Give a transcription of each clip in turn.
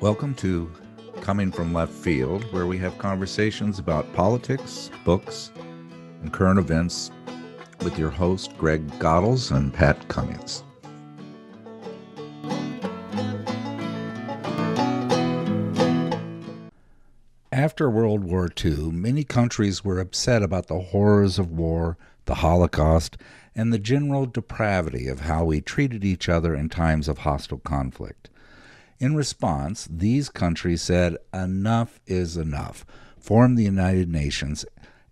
Welcome to Coming from Left Field, where we have conversations about politics, books, and current events with your host, Greg Godels and Pat Cummings. After World War II, many countries were upset about the horrors of war, the Holocaust, and the general depravity of how we treated each other in times of hostile conflict. In response, these countries said, Enough is enough, formed the United Nations,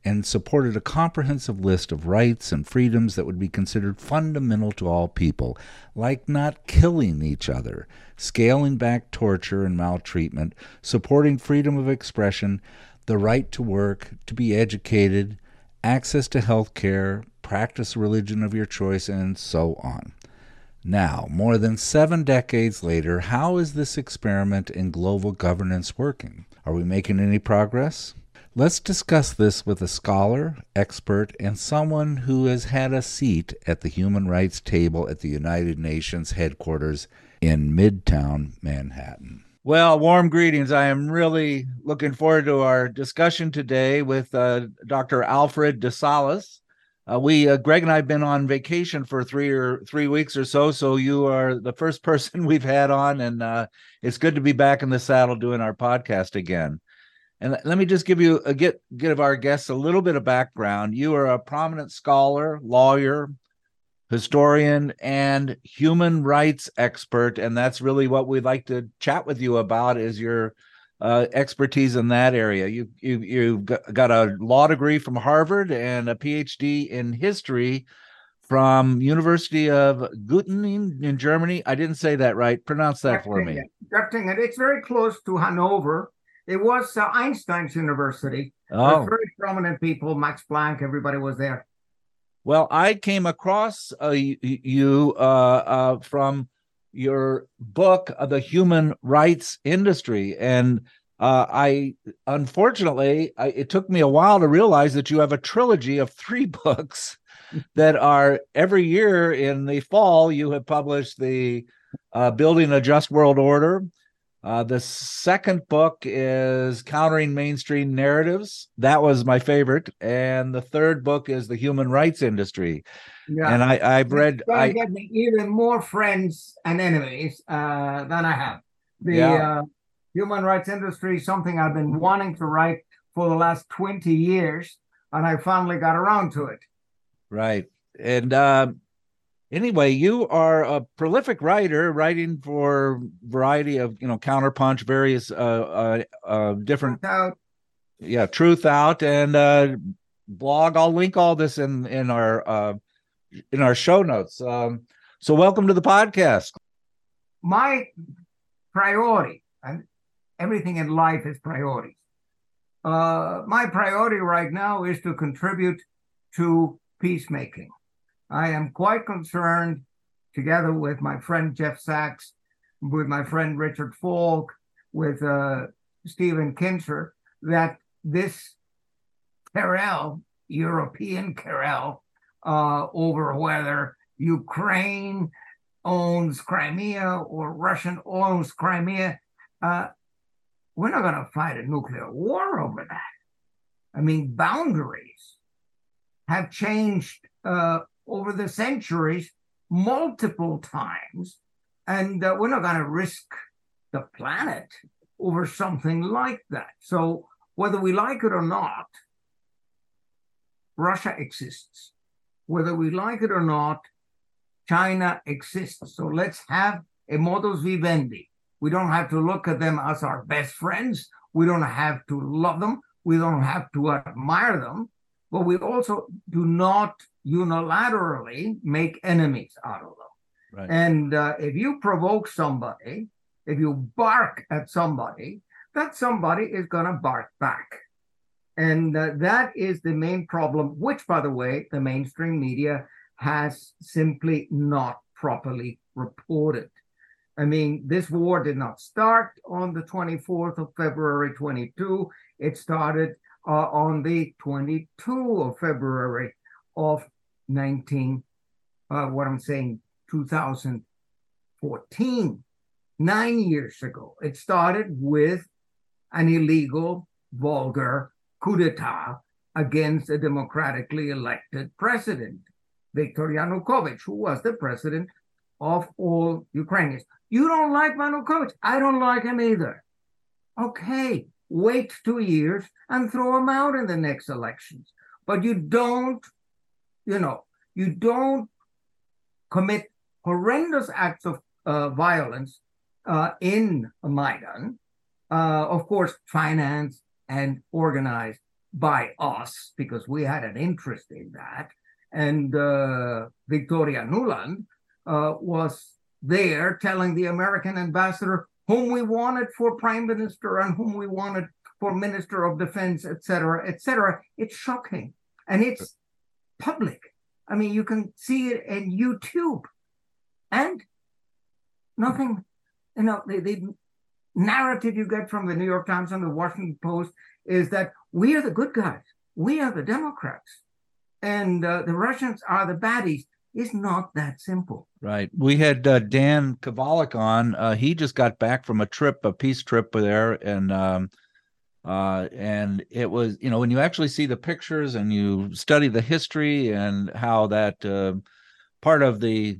and supported a comprehensive list of rights and freedoms that would be considered fundamental to all people, like not killing each other, scaling back torture and maltreatment, supporting freedom of expression, the right to work, to be educated, access to health care, practice religion of your choice, and so on. Now, more than seven decades later, how is this experiment in global governance working? Are we making any progress? Let's discuss this with a scholar, expert, and someone who has had a seat at the human rights table at the United Nations headquarters in Midtown Manhattan. Well, warm greetings. I am really looking forward to our discussion today with uh, Dr. Alfred de Zayas. Uh, we, uh, Greg and I, have been on vacation for three or three weeks or so. So you are the first person we've had on, and uh, it's good to be back in the saddle doing our podcast again. And let me just give you a get give our guests a little bit of background. You are a prominent scholar, lawyer, historian, and human rights expert, and that's really what we'd like to chat with you about. Is your uh, expertise in that area. You you you got a law degree from Harvard and a PhD in history from University of Göttingen in Germany. I didn't say that right. Pronounce that for me. Göttingen. It's very close to Hanover. It was uh, Einstein's university. Oh, very prominent people. Max Planck. Everybody was there. Well, I came across uh, you uh, uh, from your book, The Human Rights Industry. And uh, I, unfortunately, I, it took me a while to realize that you have a trilogy of three books that are every year in the fall, you have published the uh, Building a Just World Order, uh, the second book is Countering Mainstream Narratives. That was my favorite. And the third book is The Human Rights Industry. Yeah. And I, I've read. I get me even more friends and enemies uh, than I have. The yeah. uh, human rights industry is something I've been wanting to write for the last 20 years, and I finally got around to it. Right. And uh, anyway, you are a prolific writer, writing for variety of you know counterpunch, various uh, uh, uh different. Truth out. Yeah, truth out and uh, blog. I'll link all this in in our uh, in our show notes. Um, so, welcome to the podcast. My priority, and everything in life is priorities. Uh, my priority right now is to contribute to peacemaking. I am quite concerned, together with my friend Jeff Sachs, with my friend Richard Falk, with uh, Stephen Kinzer, that this querelle, European querelle, uh, over whether Ukraine owns Crimea or Russian owns Crimea, uh, we're not going to fight a nuclear war over that. I mean, boundaries have changed uh, over the centuries multiple times. And uh, we're not going to risk the planet over something like that. So, whether we like it or not, Russia exists. Whether we like it or not, China exists. So, let's have a modus vivendi. We don't have to look at them as our best friends. We don't have to love them. We don't have to admire them. But we also do not unilaterally make enemies out of them. Right. And uh, if you provoke somebody, if you bark at somebody, that somebody is going to bark back. And uh, that is the main problem, which, by the way, the mainstream media has simply not properly reported. I mean, this war did not start on the 24th of February 22. It started uh, on the 22 of February of 19, uh, what I'm saying, 2014. nine years ago. It started with an illegal, vulgar coup d'etat against a democratically elected president, Viktor Yanukovych, who was the president of all Ukrainians. You don't like Yanukovych. I don't like him either. Okay, wait two years and throw him out in the next elections. But you don't, you know, you don't commit horrendous acts of uh, violence uh, in Maidan, uh, of course, financed and organized by us because we had an interest in that. And uh, Victoria Nuland uh, was there telling the American ambassador whom we wanted for prime minister and whom we wanted for minister of defense, etc., etc. It's shocking, and it's public. I mean, you can see it in YouTube, and nothing. You know, the, the narrative you get from the New York Times and the Washington Post is that we are the good guys, we are the Democrats, and uh, the Russians are the baddies. It's not that simple. Right. We had uh, Dan Kovalik on. Uh, he just got back from a trip, a peace trip there, and um, uh, and it was, you know, when you actually see the pictures and you study the history and how that uh, part of the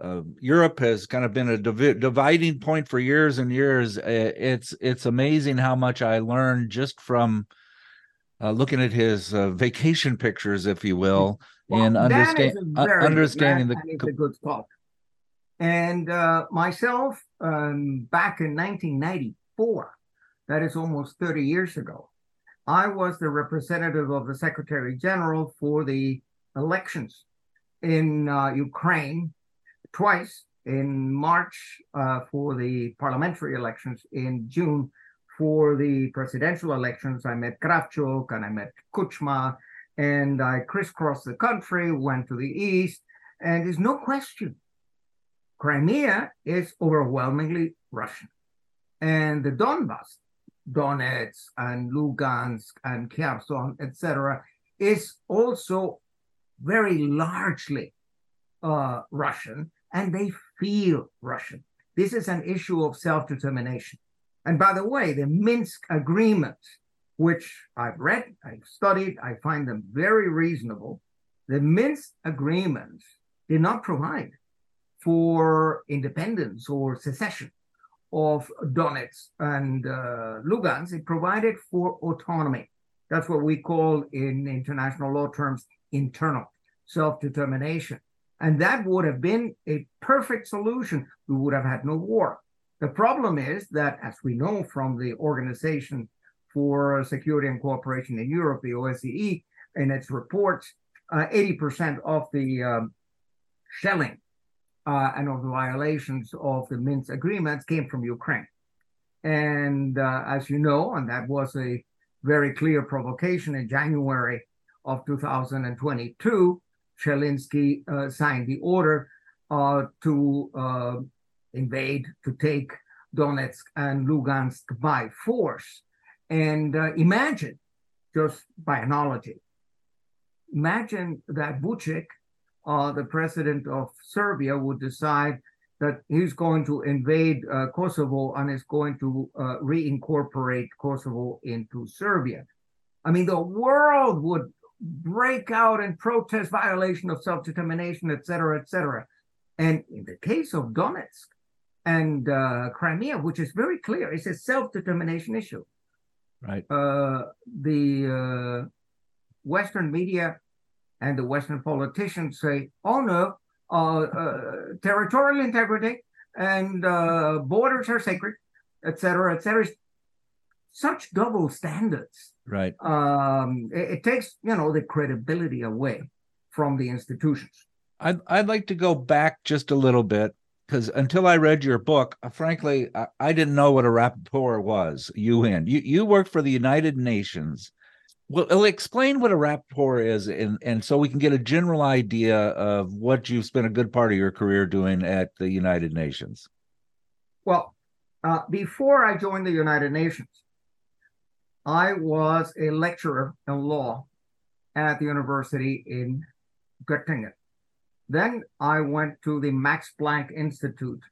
uh, Europe has kind of been a div- dividing point for years and years. It's it's amazing how much I learned just from uh, looking at his uh, vacation pictures, if you will, well, and understand, understanding the. It's a good. And uh, myself, um, back in 1994, that is almost 30 years ago, I was the representative of the Secretary General for the elections in uh, Ukraine twice in March uh, for the parliamentary elections, in June for the presidential elections. I met Kravchuk and I met Kuchma, and I crisscrossed the country, went to the east, and there's no question Crimea is overwhelmingly Russian. And the Donbass, Donetsk and Lugansk and Kherson, etc., is also very largely uh, Russian and they feel Russian. This is an issue of self determination. And by the way, the Minsk agreements, which I've read, I've studied, I find them very reasonable. The Minsk agreements did not provide for independence or secession of Donetsk and uh, Lugansk. It provided for autonomy. That's what we call in international law terms internal self determination. And that would have been a perfect solution. We would have had no war. The problem is that, as we know from the Organization for Security and Cooperation in Europe, the OSCE, in its reports, uh, 80% of the um, shelling uh, and of the violations of the Minsk agreements came from Ukraine. And uh, as you know, and that was a very clear provocation in January of 2022, Zelensky uh, signed the order uh, to uh, invade, to take Donetsk and Lugansk by force. And uh, imagine, just by analogy, imagine that Vucic, uh, the president of Serbia, would decide that he's going to invade uh, Kosovo and is going to reincorporate Kosovo into Serbia. I mean, the world would break out and protest violation of self-determination, et cetera, et cetera. And in the case of Donetsk and uh, Crimea, which is very clear, it's a self-determination issue. Right. Uh, the uh, Western media and the Western politicians say, "Oh no, uh, uh, territorial integrity and uh, borders are sacred, et cetera, et cetera." Such double standards Right. Um, it, it takes you know the credibility away from the institutions. I'd I'd like to go back just a little bit because until I read your book, uh, frankly, I, I, didn't know what a rapporteur was. UN. You you worked for the United Nations. Well, explain what a rapporteur is, and and so we can get a general idea of what you've spent a good part of your career doing at the United Nations. Well, uh, before I joined the United Nations, I was a lecturer in law at the university in Göttingen. Then I went to the Max Planck Institute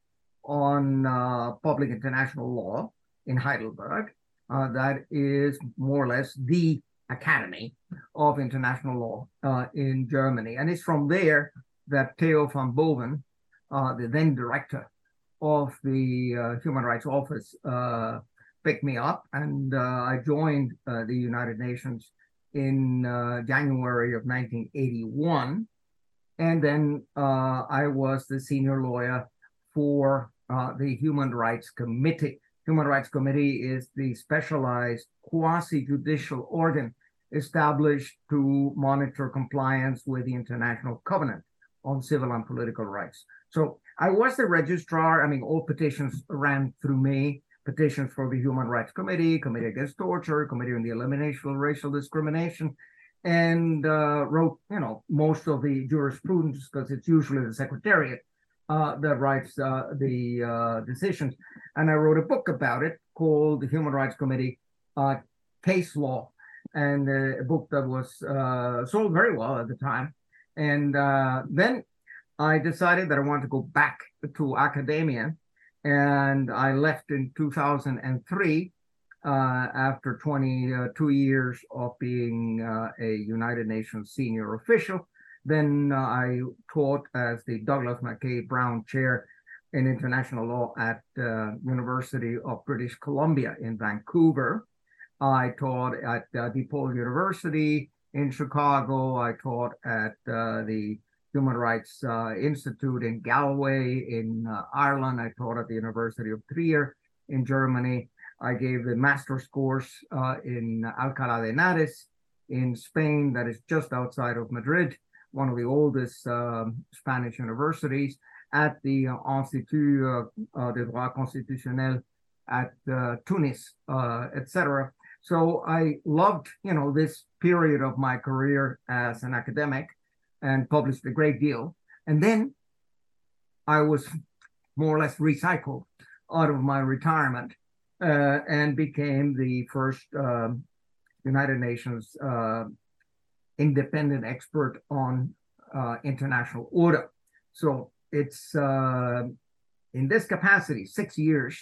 on uh, public international law in Heidelberg. Uh, that is more or less the Academy of International Law uh, in Germany. And it's from there that Theo van Boven, uh, the then director of the uh, Human Rights Office, uh, picked me up, and uh, I joined uh, the United Nations in January of 1981. And then I was the senior lawyer for the Human Rights Committee. Human Rights Committee is the specialized quasi-judicial organ established to monitor compliance with the International Covenant on Civil and Political Rights. So I was the registrar. I mean, all petitions ran through me. Petitions for the Human Rights Committee, Committee Against Torture, Committee on the Elimination of Racial Discrimination, and uh, wrote, you know, most of the jurisprudence because it's usually the Secretariat uh, that writes uh, the uh, decisions. And I wrote a book about it called the Human Rights Committee uh, Case Law, and uh, a book that was sold very well at the time. And then I decided that I wanted to go back to academia, and I left in 2003 uh, after 22 years of being uh, a United Nations senior official. Then uh, I taught as the Douglas Mackay Brown Chair in International Law at uh, University of British Columbia in Vancouver. I taught at uh, DePaul University in Chicago. I taught at uh, the Human Rights uh, Institute in Galway in uh, Ireland. I taught at the University of Trier in Germany. I gave the master's course uh, in Alcalá de Henares in Spain, that is just outside of Madrid one of the oldest um, Spanish universities, at the uh, Institut uh, uh, de Droit Constitutionnel at Tunis, etc. So I loved, you know, this period of my career as an academic and published a great deal. And then I was more or less recycled out of my retirement uh, and became the first um, United Nations uh, independent expert on uh, international order. So it's uh, in this capacity, six years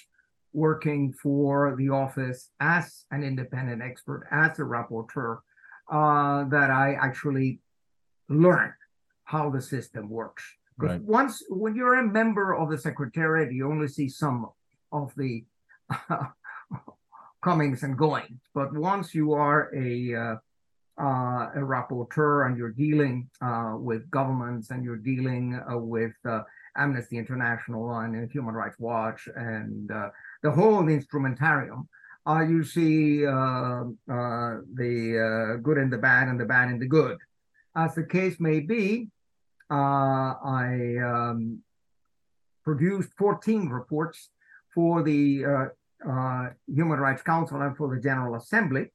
working for the office as an independent expert, as a rapporteur, uh, that I actually learned how the system works. Right. Once, when you're a member of the Secretariat, you only see some of the comings and goings. But once you are a uh, a rapporteur and you're dealing uh, with governments and you're dealing uh, with uh, Amnesty International and Human Rights Watch and uh, the whole instrumentarium, uh, you see the good and the bad and the bad and the good. As the case may be, I um, produced 14 reports for the Human Rights Council and for the General Assembly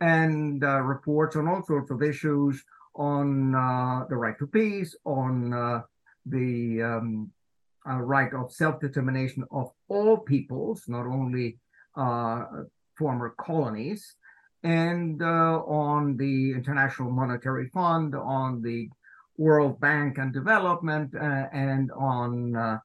and uh, reports on all sorts of issues on uh, the right to peace, on uh, the um, uh, right of self-determination of all peoples, not only uh, former colonies, and uh, on the International Monetary Fund, on the World Bank and Development, and on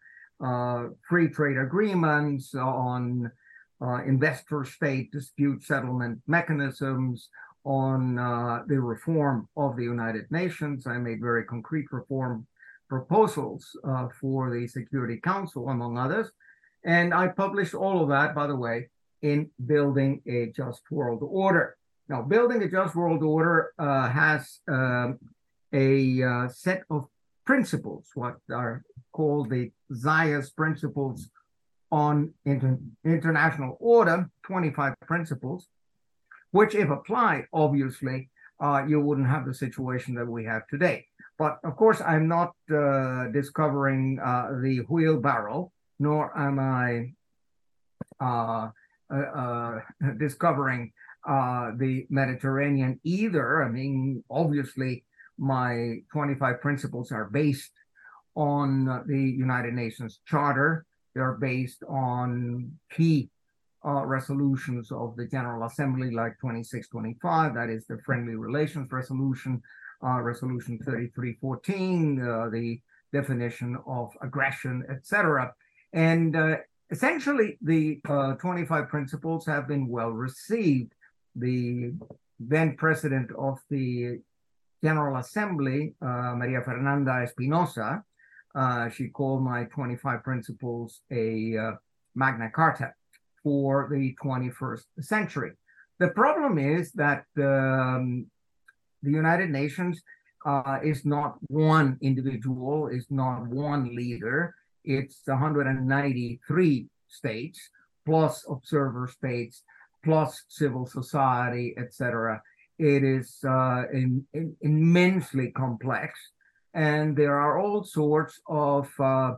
free trade agreements, on uh, investor state dispute settlement mechanisms, on uh, the reform of the United Nations. I made very concrete reform proposals uh, for the Security Council, among others. And I published all of that, by the way, in Building a Just World Order. Now, Building a Just World Order uh, has um, a uh, set of principles, what are called the Zayas principles on inter international order, 25 principles, which if applied, obviously, uh, you wouldn't have the situation that we have today. But of course, I'm not uh, discovering uh, the wheelbarrow, nor am I uh, uh, uh, discovering the Mediterranean either. I mean, obviously, my 25 principles are based on the United Nations Charter, they're based on key uh, resolutions of the General Assembly, like 2625, that is the Friendly Relations Resolution, uh, Resolution 3314, uh, the definition of aggression, etc. And uh, essentially, the uh, 25 principles have been well received. The then president of the General Assembly, uh, Maria Fernanda Espinosa, uh, she called my 25 principles a uh, Magna Carta for the 21st century. The problem is that um, the United Nations uh, is not one individual, is not one leader. It's 193 states plus observer states plus civil society, etc. It is uh, in, in, immensely complex, and there are all sorts of uh,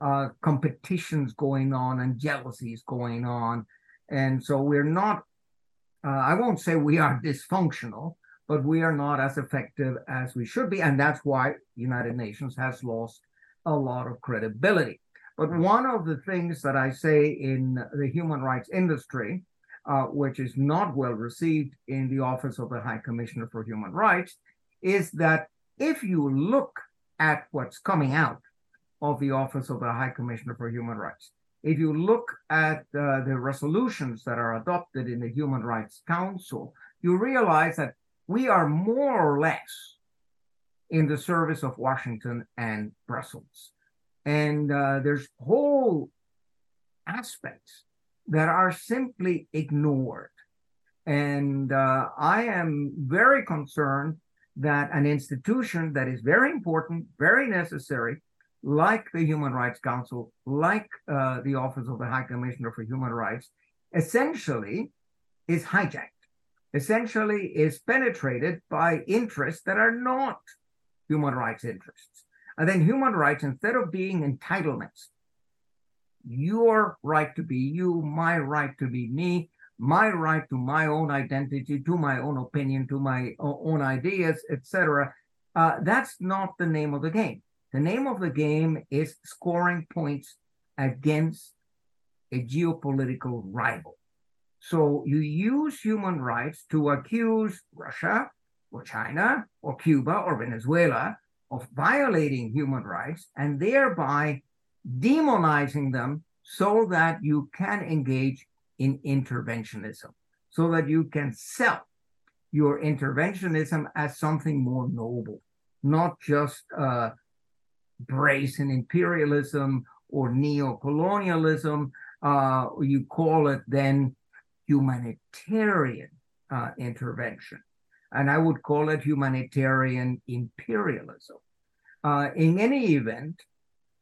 uh, competitions going on and jealousies going on, and so we're not. Uh, I won't say we are dysfunctional, but we are not as effective as we should be, and that's why United Nations has lost a lot of credibility. But one of the things that I say in the human rights industry uh, which is not well received in the Office of the High Commissioner for Human Rights, is that if you look at what's coming out of the Office of the High Commissioner for Human Rights, if you look at uh, the resolutions that are adopted in the Human Rights Council, you realize that we are more or less in the service of Washington and Brussels. And uh, there's whole aspects that are simply ignored. And uh, I am very concerned that an institution that is very important, very necessary, like the Human Rights Council, like uh, the Office of the High Commissioner for Human Rights, essentially is hijacked, essentially is penetrated by interests that are not human rights interests. And then human rights, instead of being entitlements, your right to be you, my right to be me, my right to my own identity, to my own opinion, to my own ideas, etc. Uh, that's not the name of the game. The name of the game is scoring points against a geopolitical rival. So you use human rights to accuse Russia or China or Cuba or Venezuela of violating human rights and thereby demonizing them so that you can engage in interventionism, so that you can sell your interventionism as something more noble, not just uh, brazen imperialism or neo-colonialism. Uh, you call it then humanitarian uh, intervention. And I would call it humanitarian imperialism. Uh, in any event,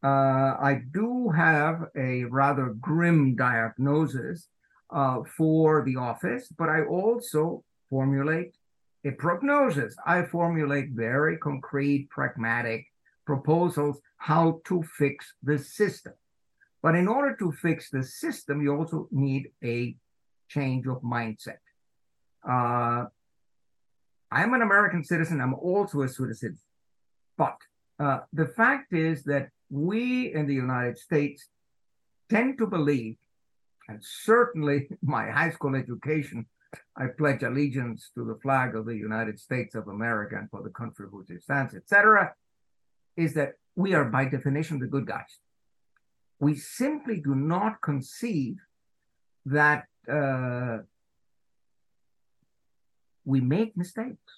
uh, I do have a rather grim diagnosis uh, for the office, but I also formulate a prognosis. I formulate very concrete, pragmatic proposals how to fix the system. But in order to fix the system, you also need a change of mindset. Uh, I'm an American citizen. I'm also a citizen. But uh, the fact is that we in the United States tend to believe, and certainly my high school education, I pledge allegiance to the flag of the United States of America and for the country which it stands, etc., is that we are by definition the good guys. We simply do not conceive that uh, we make mistakes.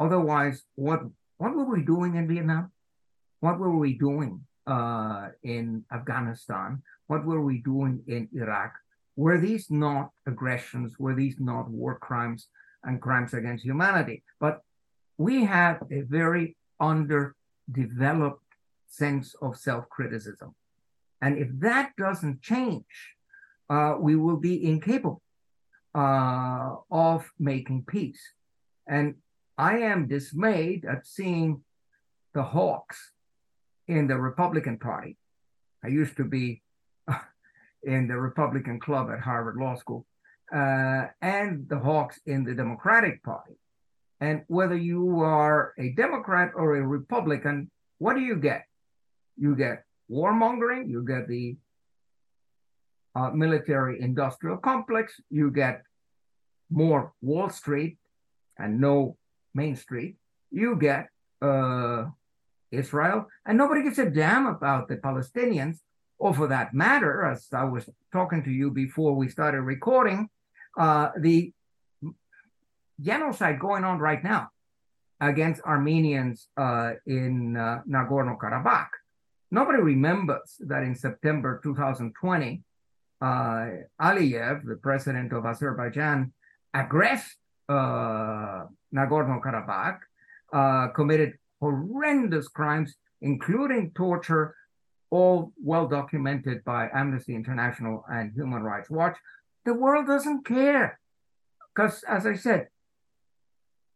Otherwise, what what were we doing in Vietnam? What were we doing uh, in Afghanistan? What were we doing in Iraq? Were these not aggressions? Were these not war crimes and crimes against humanity? But we have a very underdeveloped sense of self criticism. And if that doesn't change, uh, we will be incapable uh, of making peace. And I am dismayed at seeing the hawks in the Republican Party. I used to be in the Republican Club at Harvard Law School, uh, and the Hawks in the Democratic Party. And whether you are a Democrat or a Republican, what do you get? You get warmongering, you get the uh, military industrial complex, you get more Wall Street and no Main Street, you get uh, Israel, and nobody gives a damn about the Palestinians or for that matter, as I was talking to you before we started recording, uh, the genocide going on right now against Armenians uh, in uh, Nagorno Karabakh. Nobody remembers that in September 2020, uh, Aliyev, the president of Azerbaijan, aggressed uh, Nagorno Karabakh, uh, committed horrendous crimes, including torture, all well documented by Amnesty International and Human Rights Watch. The world doesn't care. Because, as I said,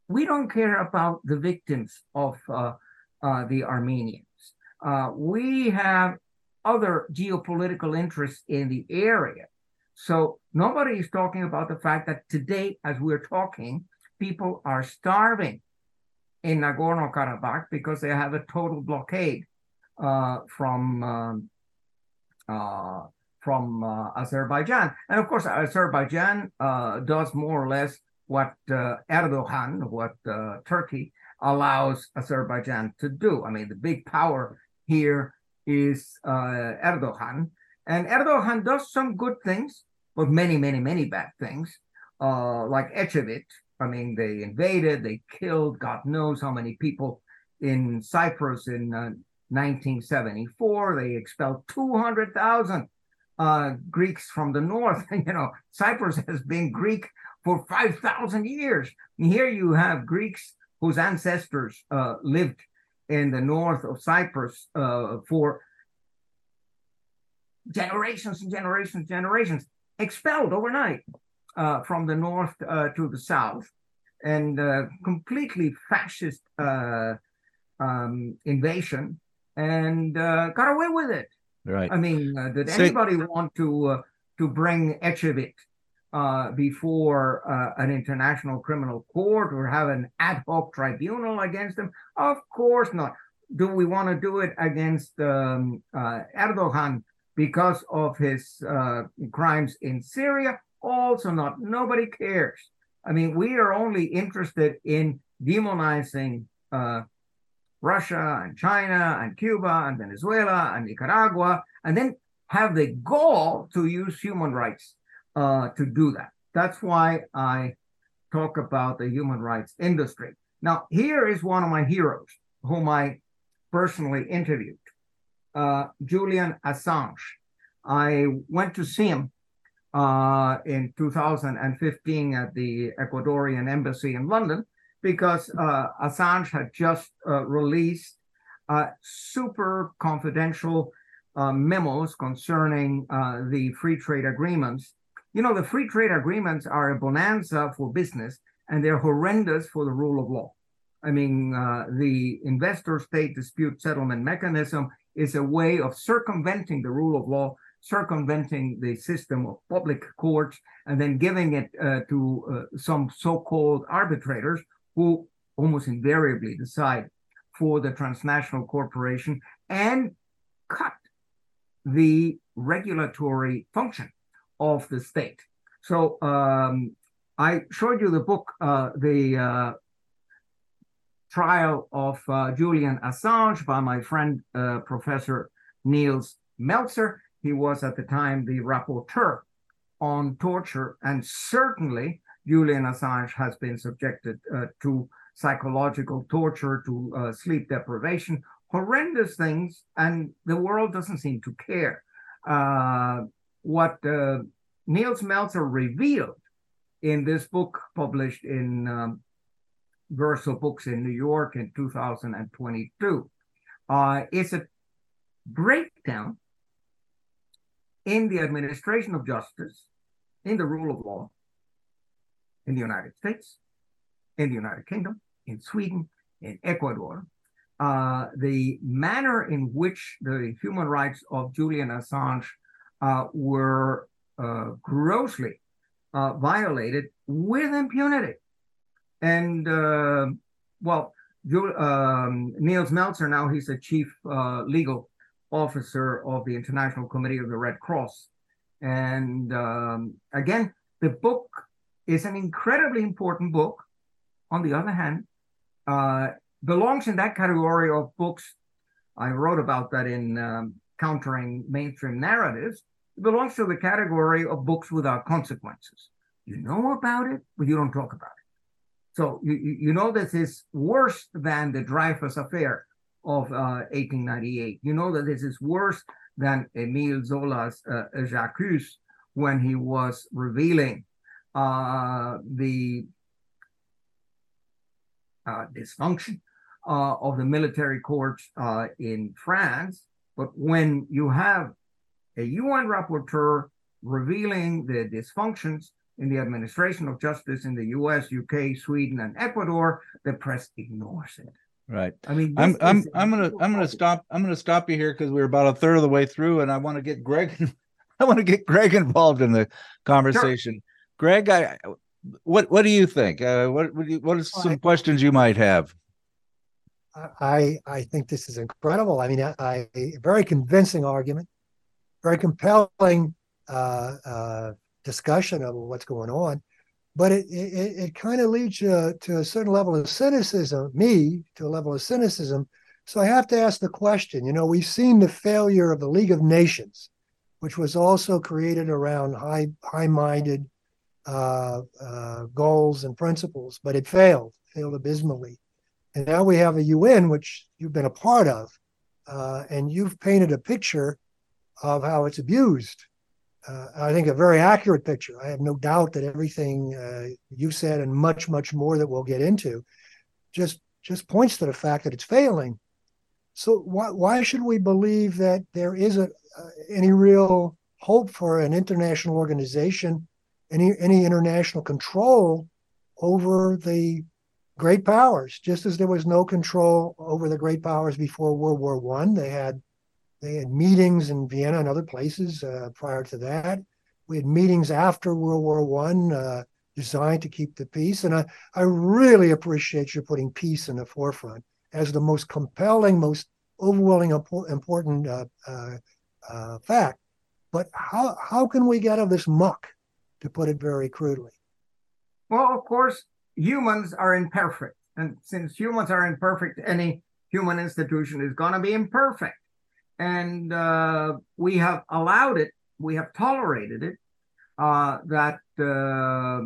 we don't care about the victims of uh, uh, the Armenians. Uh, we have other geopolitical interests in the area. So nobody is talking about the fact that today, as we're talking, people are starving in Nagorno Karabakh because they have a total blockade uh, from um, uh, from uh, Azerbaijan, and of course Azerbaijan uh, does more or less what uh, Erdogan, what Turkey allows Azerbaijan to do. I mean, the big power here is Erdogan, and Erdogan does some good things, but many, many, many bad things, like Ecevit, I mean, they invaded, they killed God knows how many people in Cyprus in uh, 1974. They expelled 200,000 uh, Greeks from the north. you know, Cyprus has been Greek for 5,000 years. And here you have Greeks whose ancestors uh, lived in the north of Cyprus uh, for generations and generations and generations, expelled overnight uh, from the north uh, to the south, and uh, completely fascist uh, um, invasion, and uh, got away with it. Right. I mean, uh, did anybody want to to bring Ecevit before an international criminal court or have an ad hoc tribunal against him? Of course not. Do we want to do it against um, Erdogan because of his crimes in Syria? Also not. Nobody cares. I mean, we are only interested in demonizing uh, Russia and China and Cuba and Venezuela and Nicaragua, and then have the goal to use human rights uh, to do that. That's why I talk about the human rights industry. Now, here is one of my heroes whom I personally interviewed, uh, Julian Assange. I went to see him uh, in 2015 at the Ecuadorian embassy in London because uh, Assange had just uh, released uh, super confidential uh, memos concerning uh, the free trade agreements. You know, the free trade agreements are a bonanza for business and they're horrendous for the rule of law. I mean, the investor state dispute settlement mechanism is a way of circumventing the rule of law circumventing the system of public courts and then giving it uh, to uh, some so-called arbitrators who almost invariably decide for the transnational corporation and cut the regulatory function of the state. So um, I showed you the book, uh, the uh, trial of uh, Julian Assange by my friend uh, Professor Nils Melzer. He was at the time the rapporteur on torture, and certainly Julian Assange has been subjected uh, to psychological torture, to uh, sleep deprivation, horrendous things, and the world doesn't seem to care. Uh, what uh, Nils Melzer revealed in this book published in um, Verso Books in New York in 2022 uh, is a breakdown in the administration of justice, in the rule of law, in the United States, in the United Kingdom, in Sweden, in Ecuador, uh, the manner in which the human rights of Julian Assange uh, were uh, grossly uh, violated with impunity. And uh, well, um, Nils Melzer now he's a chief uh, legal officer of the International Committee of the Red Cross. And um, again, the book is an incredibly important book. On the other hand, uh, belongs in that category of books. I wrote about that in um, countering mainstream narratives. It belongs to the category of books without consequences. You know about it, but you don't talk about it. So you, you know this is worse than the Dreyfus affair of uh, 1898. You know that this is worse than Emile Zola's uh, J'accuse when he was revealing uh, the uh, dysfunction uh, of the military courts uh, in France. But when you have a UN rapporteur revealing the dysfunctions in the administration of justice in the US, UK, Sweden, and Ecuador, the press ignores it. Right. I mean, I'm I'm I'm gonna I'm gonna stop I'm gonna stop you here because we're about a third of the way through, and I want to get Greg I want to get Greg involved in the conversation. Sure. Greg, I what what do you think? Uh, what what, you, what are some I, questions you might have? I I think this is incredible. I mean, I, I very convincing argument, very compelling uh, uh, discussion of what's going on, but it it, it kind of leads you to a certain level of cynicism. Me to a level of cynicism. So I have to ask the question. You know, we've seen the failure of the League of Nations, which was also created around high high minded uh, uh, goals and principles, but it failed, failed abysmally. And now we have a UN, which you've been a part of, uh, and you've painted a picture of how it's abused. Uh, I think a very accurate picture. I have no doubt that everything uh, you said and much, much more that we'll get into just just points to the fact that it's failing. So why why should we believe that there isn't uh, any real hope for an international organization any any international control over the great powers, just as there was no control over the great powers before World War One. They had they had meetings in Vienna and other places uh, prior to that. We had meetings after World War One uh, designed to keep the peace, and I I really appreciate you putting peace in the forefront as the most compelling, most overwhelming important uh, uh, uh, fact. But how how can we get out of this muck? to put it very crudely? Well, of course, humans are imperfect. And since humans are imperfect, any human institution is going to be imperfect. And uh, we have allowed it, we have tolerated it, uh, that uh,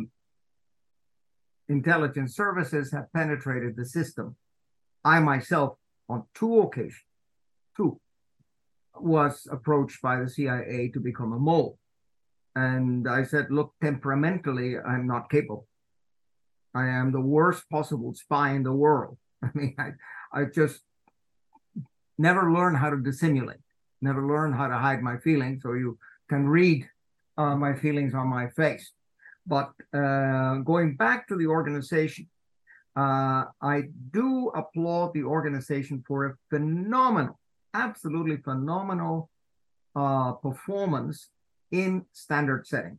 intelligence services have penetrated the system. I myself, on two occasions, two, was approached by the CIA to become a mole. And I said, look, temperamentally, I'm not capable. I am the worst possible spy in the world. I mean, I, I just never learn how to dissimulate, never learn how to hide my feelings. So you can read uh, my feelings on my face. But uh, going back to the organization, uh, I do applaud the organization for a phenomenal, absolutely phenomenal uh, performance in standard setting.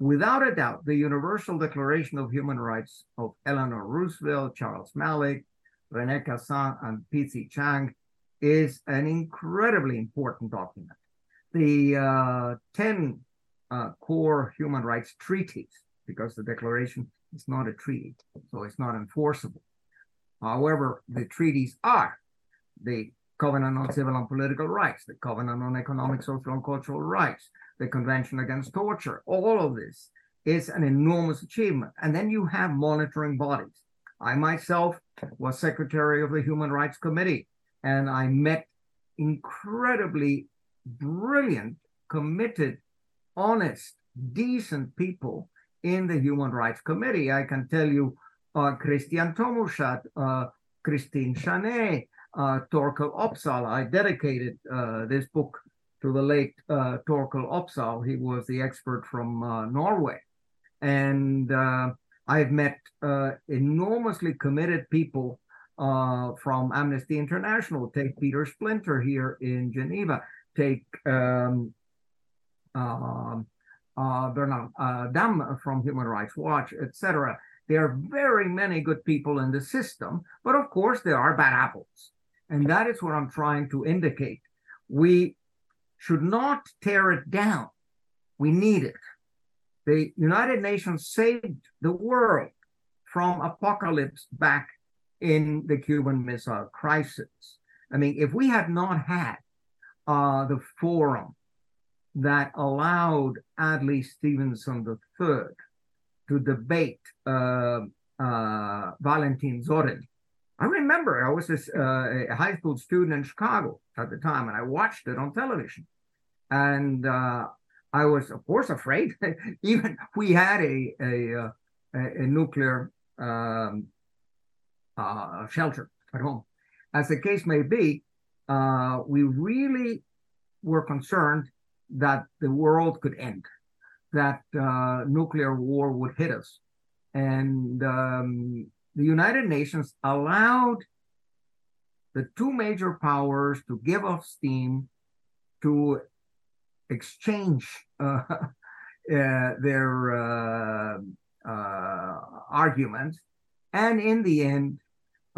Without a doubt, the Universal Declaration of Human Rights of Eleanor Roosevelt, Charles Malik, Rene Cassin, and P.C. Chang is an incredibly important document. The uh, 10 uh, core human rights treaties, because the declaration is not a treaty, so it's not enforceable. However, the treaties are the Covenant on Civil and Political Rights, the Covenant on Economic, Social, and Cultural Rights, the Convention Against Torture. All of this is an enormous achievement. And then you have monitoring bodies. I myself was secretary of the Human Rights Committee, and I met incredibly brilliant, committed, honest, decent people in the Human Rights Committee. I can tell you uh, Christian Tomuschat, uh, Christine Chanet, uh, Torkel Opsahl. I dedicated uh, this book to the late uh, Torkel Opsahl. He was the expert from uh, Norway. And uh, I've met uh, enormously committed people uh, from Amnesty International. Take Peter Splinter here in Geneva. Take um, um uh, Bernard Dam from Human Rights Watch, etc. There are very many good people in the system, but of course there are bad apples. And that is what I'm trying to indicate. We should not tear it down. We need it. The United Nations saved the world from apocalypse back in the Cuban Missile Crisis. I mean, if we had not had uh, the forum that allowed Adlai Stevenson III to debate uh, uh, Valentin Zorin. I remember I was a, uh, a, high school student in Chicago at the time, and I watched it on television. And uh, I was, of course, afraid. Even we had a a, uh, a, a nuclear um, uh, shelter at home. As the case may be, we really were concerned that the world could end, that uh, nuclear war would hit us. And um, the United Nations allowed the two major powers to give off steam to exchange uh, uh, their uh, uh, arguments. And in the end,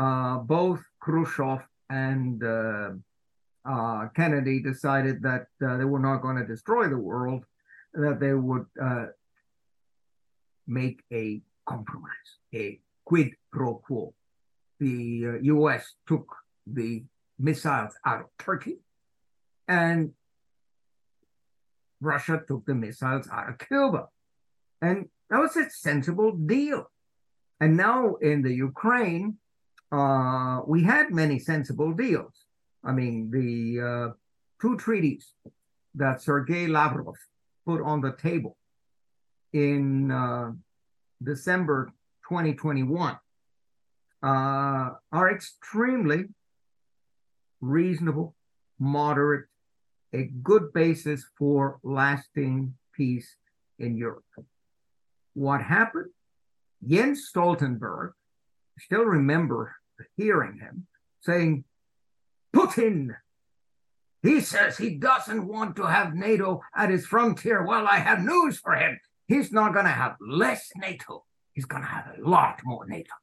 uh, both Khrushchev and uh, Kennedy decided that uh, they were not going to destroy the world, that they would uh, make a compromise, a quid pro quo. The US uh, took the missiles out of Turkey, and Russia took the missiles out of Cuba. And that was a sensible deal. And now in the Ukraine, uh, we had many sensible deals. I mean, the uh, two treaties that Sergei Lavrov put on the table in uh, December 2021 uh, are extremely reasonable, moderate, a good basis for lasting peace in Europe. What happened? Jens Stoltenberg, still remember hearing him saying, Putin. He says he doesn't want to have NATO at his frontier. Well, I have news for him. He's not going to have less NATO. He's going to have a lot more NATO.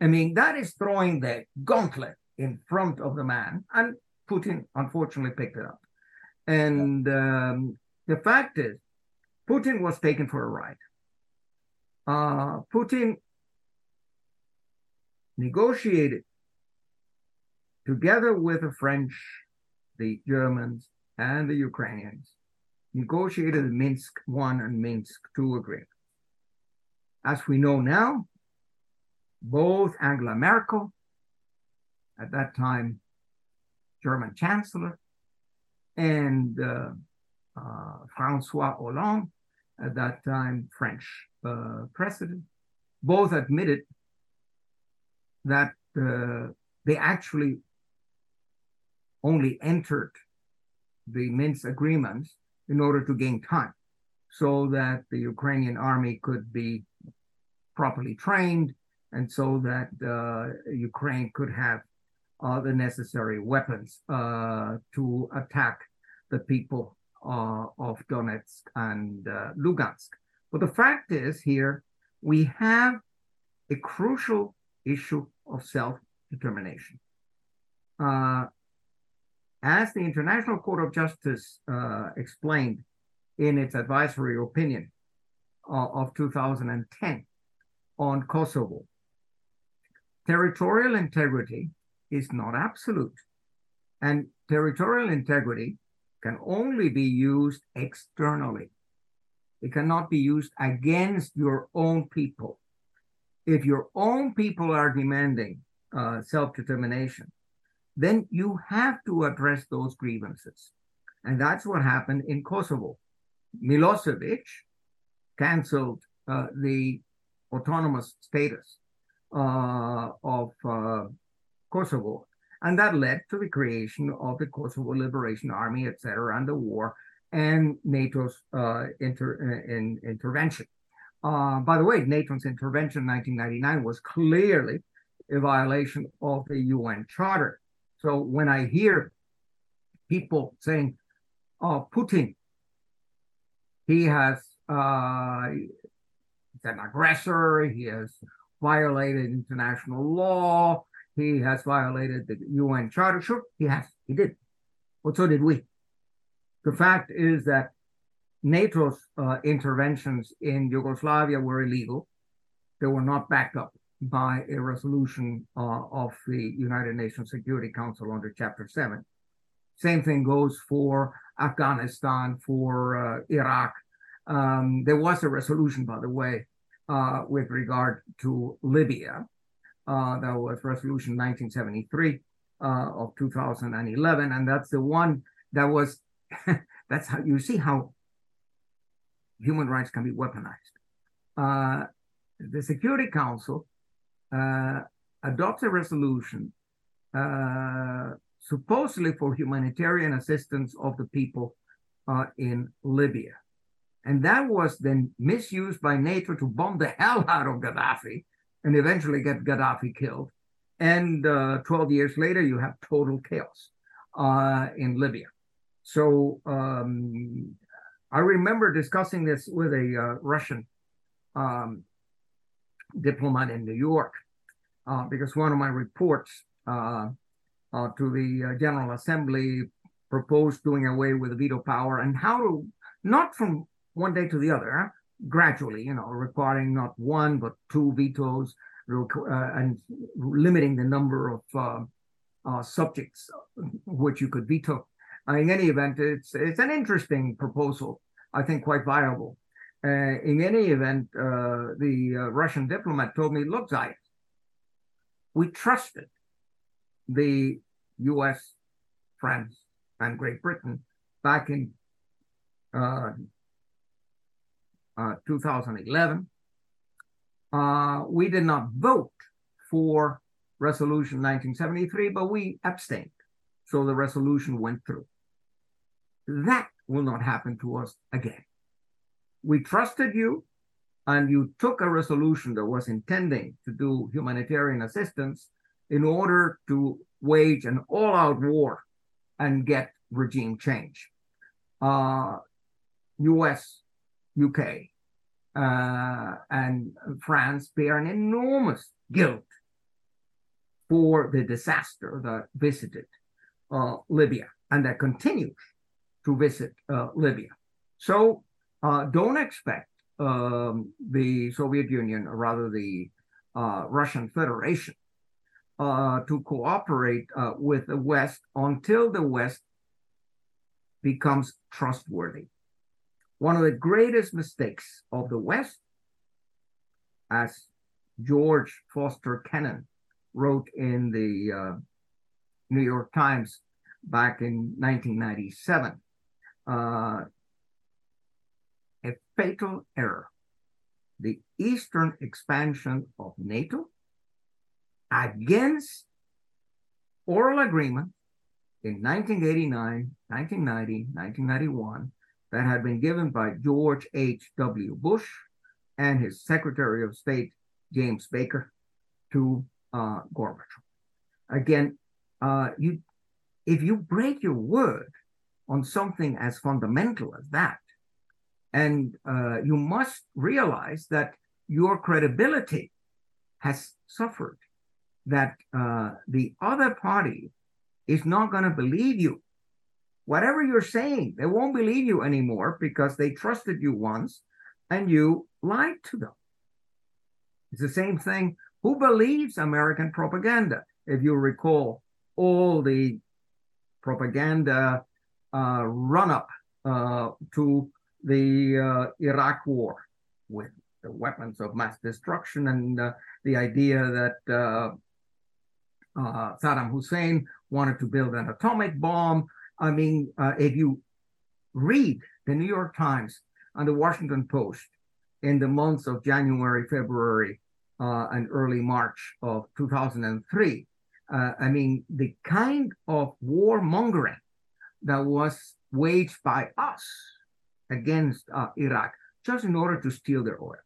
I mean, that is throwing the gauntlet in front of the man. And Putin, unfortunately, picked it up. And um, the fact is, Putin was taken for a ride. Uh, Putin negotiated together with the French, the Germans, and the Ukrainians, negotiated the Minsk I and Minsk II agreement. As we know now, both Angela Merkel, at that time German Chancellor, and uh, uh, Francois Hollande, at that time French uh, President, both admitted that uh, they actually only entered the Minsk agreements in order to gain time so that the Ukrainian army could be properly trained and so that uh, Ukraine could have uh, the necessary weapons uh, to attack the people uh, of Donetsk and uh, Lugansk. But the fact is, here we have a crucial issue of self determination. Uh, as the International Court of Justice uh, explained in its advisory opinion uh, of 2010 on Kosovo, territorial integrity is not absolute. And territorial integrity can only be used externally. It cannot be used against your own people. If your own people are demanding uh, self determination, then you have to address those grievances. And that's what happened in Kosovo. Milosevic canceled uh, the autonomous status uh, of uh, Kosovo. And that led to the creation of the Kosovo Liberation Army, et cetera, and the war and NATO's uh, inter- in, intervention. Uh, by the way, NATO's intervention in 1999 was clearly a violation of the UN Charter. So when I hear people saying, "Oh, Putin, he has uh, an aggressor. He has violated international law. He has violated the UN Charter." Sure, he has. He did. But so did we. The fact is that NATO's uh, interventions in Yugoslavia were illegal. They were not backed up by a resolution uh, of the United Nations Security Council under Chapter 7. Same thing goes for Afghanistan, for uh, Iraq. Um, there was a resolution, by the way, uh, with regard to Libya. Uh, that was Resolution 1973 uh, of 2011, and that's the one that was. that's how you see how human rights can be weaponized. Uh, the Security Council uh, adopts a resolution uh, supposedly for humanitarian assistance of the people uh, in Libya. And that was then misused by NATO to bomb the hell out of Gaddafi and eventually get Gaddafi killed. And uh, 12 years later, you have total chaos in Libya. So um, I remember discussing this with a uh, Russian um, diplomat in New York uh, because one of my reports uh, uh, to the General Assembly proposed doing away with the veto power and how to, not from one day to the other, gradually, you know, requiring not one but two vetoes and limiting the number of uh, subjects which you could veto. Uh, in any event, it's it's an interesting proposal. I think quite viable. Uh, in any event, uh, the uh, Russian diplomat told me, "Look, Zayas, we trusted the U.S., France, and Great Britain back in uh, 2011. we did not vote for Resolution 1973, but we abstained." So the resolution went through. That will not happen to us again. We trusted you, and you took a resolution that was intending to do humanitarian assistance in order to wage an all out war and get regime change. Uh, US, UK, uh, and France bear an enormous guilt for the disaster that visited uh, Libya and that continues to visit uh, Libya. So uh, don't expect um, the Soviet Union, or rather the uh, Russian Federation, to cooperate with the West until the West becomes trustworthy. One of the greatest mistakes of the West, as George Frost Kennan wrote in the uh, New York Times back in 1997, uh, a fatal error. The eastern expansion of NATO against oral agreement in 1989, 1990, 1991 that had been given by George H.W. Bush and his Secretary of State, James Baker, to uh, Gorbachev. Again, uh, you, if you break your word, on something as fundamental as that. And uh, you must realize that your credibility has suffered, that uh, the other party is not going to believe you. Whatever you're saying, they won't believe you anymore because they trusted you once and you lied to them. It's the same thing. Who believes American propaganda? If you recall all the propaganda run up uh, to the uh, Iraq war with the weapons of mass destruction and the idea that Saddam Hussein wanted to build an atomic bomb. I mean, if you read the New York Times and the Washington Post in the months of January, February, uh, and early March of 2003. Uh, I mean, the kind of warmongering that was waged by us against uh, Iraq just in order to steal their oil,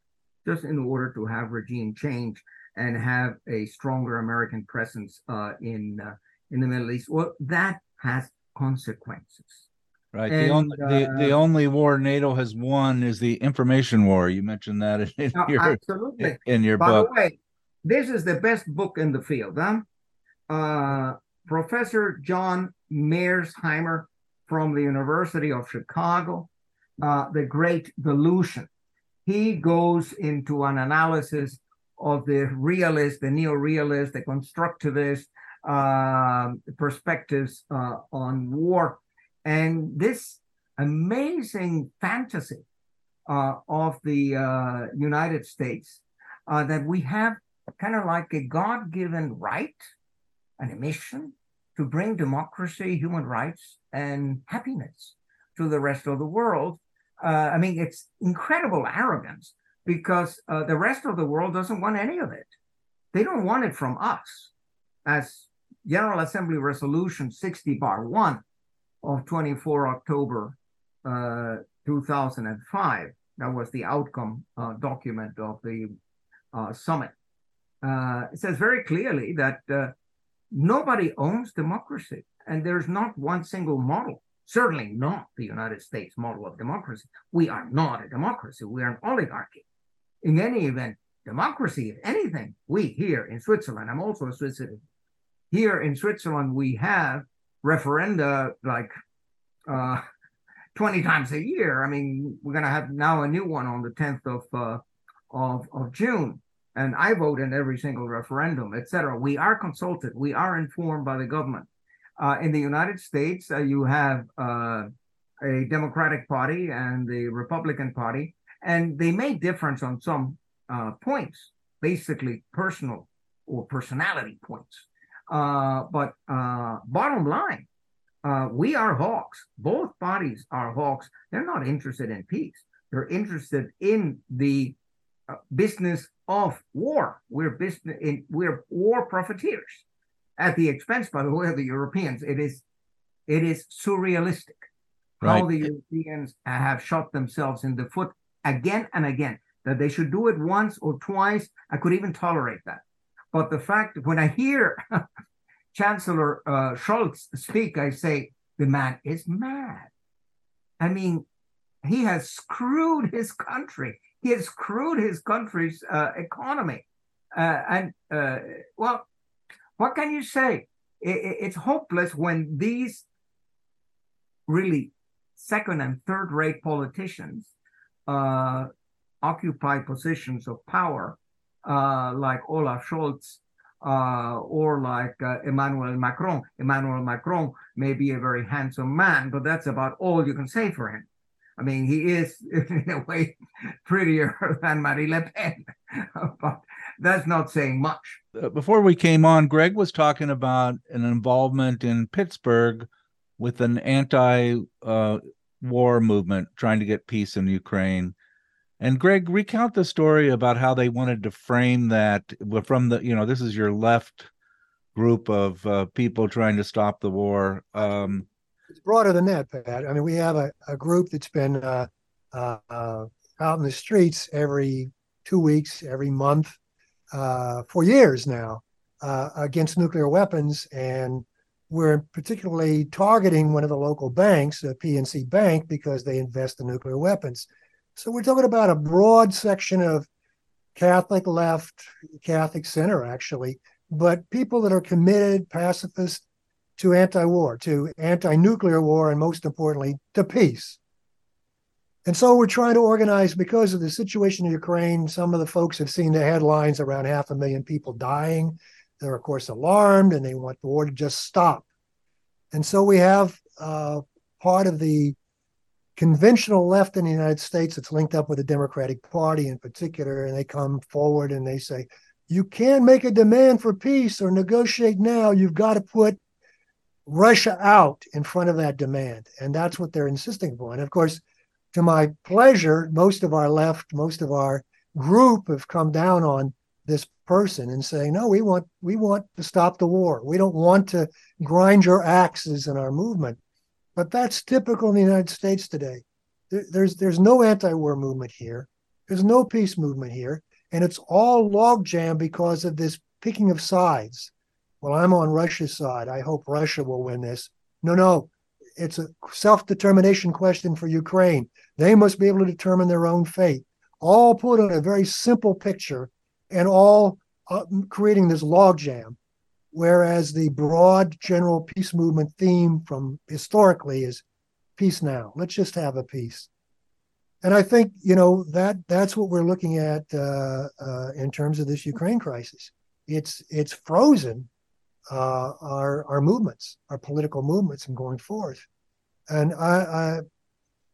just in order to have regime change and have a stronger American presence uh, in uh, in the Middle East. Well, that has consequences. Right. And, the only the, the uh, only war NATO has won is the information war. You mentioned that in, in your absolutely. in your By book. The way, this is the best book in the field, huh? Uh, Professor John Mearsheimer from the University of Chicago, uh, The Great Delusion. He goes into an analysis of the realist, the neo-realist, the constructivist, uh, perspectives uh, on war. And this amazing fantasy uh, of the uh, United States uh, that we have kind of like a God given right an a mission to bring democracy, human rights, and happiness to the rest of the world. Uh, I mean, it's incredible arrogance because uh, the rest of the world doesn't want any of it. They don't want it from us. As General Assembly Resolution 60 bar 1 of 24 October uh, 2005, that was the outcome uh, document of the uh, summit. Uh, it says very clearly that nobody owns democracy, and there's not one single model. Certainly not the United States model of democracy. We are not a democracy. We are an oligarchy. In any event, democracy, if anything, we here in Switzerland, I'm also a Swiss citizen. Here in Switzerland, we have referenda like uh, 20 times a year. I mean, we're going to have now a new one on the 10th of, uh, of, of June. And I vote in every single referendum, etc. We are consulted. We are informed by the government. Uh, in the United States, uh, you have uh, a Democratic Party and the Republican Party, and they may difference on some uh, points, basically personal or personality points. Uh, but bottom line, uh, we are hawks. Both parties are hawks. They're not interested in peace. They're interested in the uh, business of war. We're business in we're war profiteers at the expense, by the way, of the Europeans. It is it is surrealistic right. how the Europeans have shot themselves in the foot again and again. That they should do it once or twice, I could even tolerate that. But the fact when I hear Chancellor uh, Scholz speak, I say, the man is mad. I mean, he has screwed his country. He has screwed his country's uh, economy. Uh, and, uh, well, what can you say? It, it's hopeless when these really second and third rate politicians uh, occupy positions of power, uh, like Olaf Scholz uh, or like uh, Emmanuel Macron. Emmanuel Macron may be a very handsome man, but that's about all you can say for him. I mean, he is in a way prettier than Marine Le Pen, but that's not saying much. Uh, before we came on, Greg was talking about an involvement in Pittsburgh with an anti uh, war movement trying to get peace in Ukraine. And Greg, recount the story about how they wanted to frame that from the, you know, this is your left group of uh, people trying to stop the war. Um, it's broader than that, Pat. I mean, we have a, a group that's been uh, uh, out in the streets every two weeks, every month, uh, for years now uh, against nuclear weapons. And we're particularly targeting one of the local banks, the PNC Bank, because they invest in nuclear weapons. So we're talking about a broad section of Catholic left, Catholic center, actually, but people that are committed, pacifist to anti war, to anti nuclear war, and most importantly, to peace. And so we're trying to organize because of the situation in Ukraine. Some of the folks have seen the headlines around half a million people dying. They're, of course, alarmed and they want the war to just stop. And so we have uh, part of the conventional left in the United States that's linked up with the Democratic Party in particular, and they come forward and they say, you can't make a demand for peace or negotiate now. You've got to put Russia out in front of that demand. And that's what they're insisting upon. And of course, to my pleasure, most of our left, most of our group have come down on this person and saying, no, we want we want to stop the war. We don't want to grind your axes in our movement. But that's typical in the United States today. there's there's no anti-war movement here. There's no peace movement here, and it's all logjam because of this picking of sides. Well, I'm on Russia's side. I hope Russia will win this. No, no, it's a self-determination question for Ukraine. They must be able to determine their own fate. All put in a very simple picture, and all uh, creating this logjam whereas the broad general peace movement theme from historically is peace now. Let's just have a peace. And I think you know that that's what we're looking at uh, uh, in terms of this Ukraine crisis. It's it's frozen uh, our our movements, our political movements, and going forth. And I, I,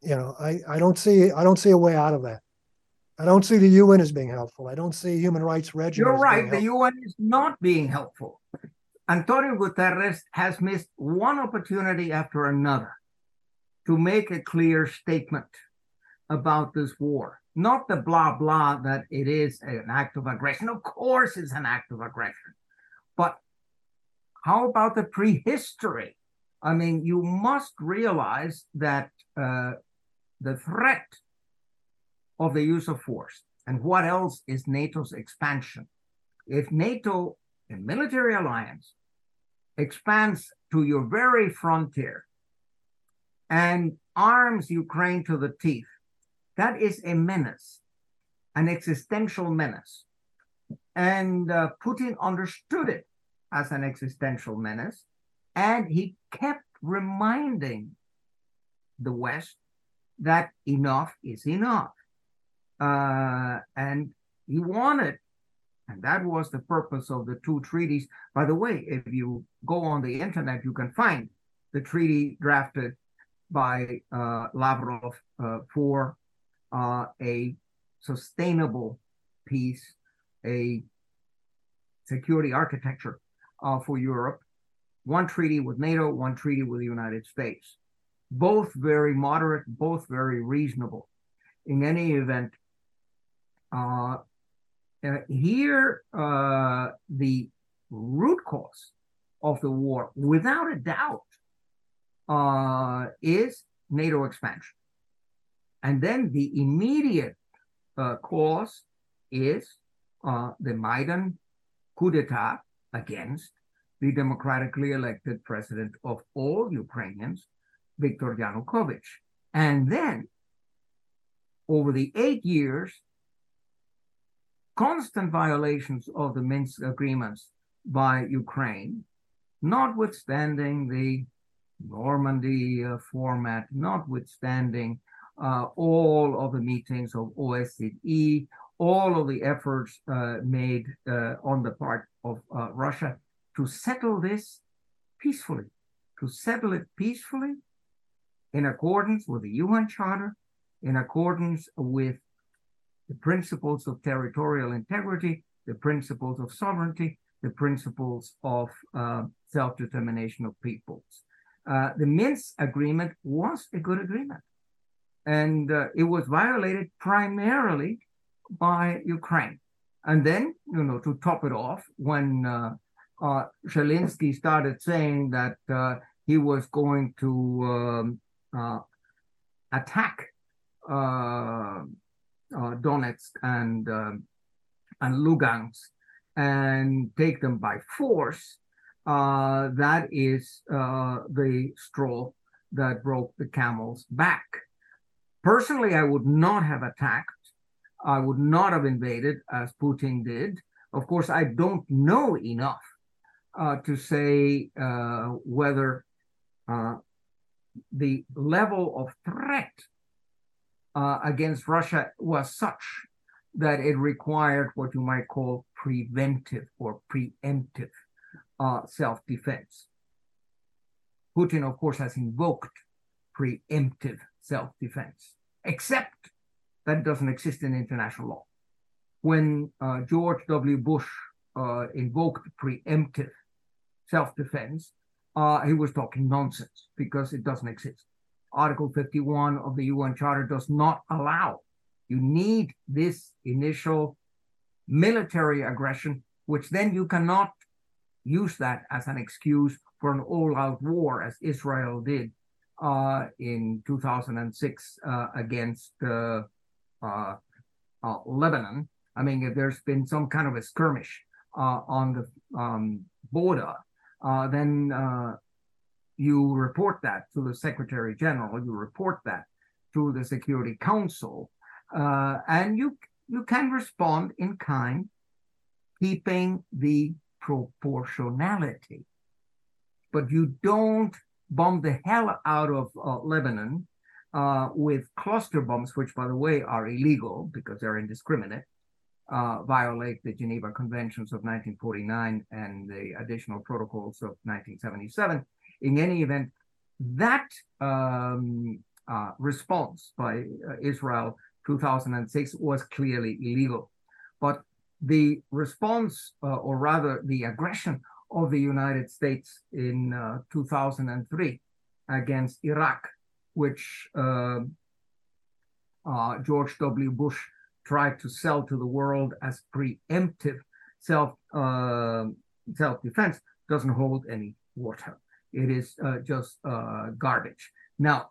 you know, I, I don't see I don't see a way out of that. I don't see the UN as being helpful. I don't see human rights regimen. You're right. The UN is not being helpful. Antonio Guterres has missed one opportunity after another to make a clear statement about this war. Not the blah blah that it is an act of aggression. Of course, it's an act of aggression. How about the prehistory? I mean, you must realize that uh, the threat of the use of force and what else is NATO's expansion. If NATO, a military alliance, expands to your very frontier and arms Ukraine to the teeth, that is a menace, an existential menace. And uh, Putin understood it as an existential menace. And he kept reminding the West that enough is enough. Uh, and he wanted, and that was the purpose of the two treaties. By the way, if you go on the internet, you can find the treaty drafted by uh, Lavrov uh, for uh, a sustainable peace, a security architecture uh, for Europe. One treaty with NATO, one treaty with the United States. Both very moderate, both very reasonable. In any event, uh, uh, here uh, the root cause of the war, without a doubt, uh, is NATO expansion. And then the immediate uh, cause is uh, the Maidan coup d'etat against the democratically elected president of all Ukrainians, Viktor Yanukovych. And then, over the eight years, constant violations of the Minsk agreements by Ukraine, notwithstanding the Normandy uh, format, notwithstanding uh, all of the meetings of OSCE, all of the efforts uh, made uh, on the part of uh, Russia to settle this peacefully, to settle it peacefully in accordance with the UN Charter, in accordance with the principles of territorial integrity, the principles of sovereignty, the principles of uh, self determination of peoples. Uh, the Minsk agreement was a good agreement. And uh, it was violated primarily by Ukraine. And then, you know, to top it off, when uh, uh, Zelensky started saying that uh, he was going to um, uh, attack uh, uh, Donetsk and um, and Lugansk and take them by force, uh, that is the straw that broke the camel's back. Personally, I would not have attacked I would not have invaded as Putin did. Of course, I don't know enough uh, to say uh, whether uh, the level of threat uh, against Russia was such that it required what you might call preventive or preemptive uh, self defense. Putin, of course, has invoked preemptive self defense, except that doesn't exist in international law. When uh, George W. Bush uh, invoked preemptive self defense, uh, he was talking nonsense because it doesn't exist. Article 51 of the UN Charter does not allow. You need this initial military aggression, which then you cannot use that as an excuse for an all out war, as Israel did uh, in 2006 uh, against uh, uh, uh, Lebanon. I mean, if there's been some kind of a skirmish uh, on the um, border, then you report that to the Secretary General. You report that to the Security Council, and you you can respond in kind, keeping the proportionality. But you don't bomb the hell out of uh, Lebanon uh, with cluster bombs, which, by the way, are illegal because they're indiscriminate, uh, violate the Geneva Conventions of 1949 and the additional protocols of 1977. In any event, that um, uh, response by uh, Israel 2006 was clearly illegal. But the response, uh, or rather the aggression of the United States in uh, 2003 against Iraq, which uh, uh, George W. Bush tried to sell to the world as preemptive self uh, self defense, doesn't hold any water. It is uh, just uh, garbage. Now,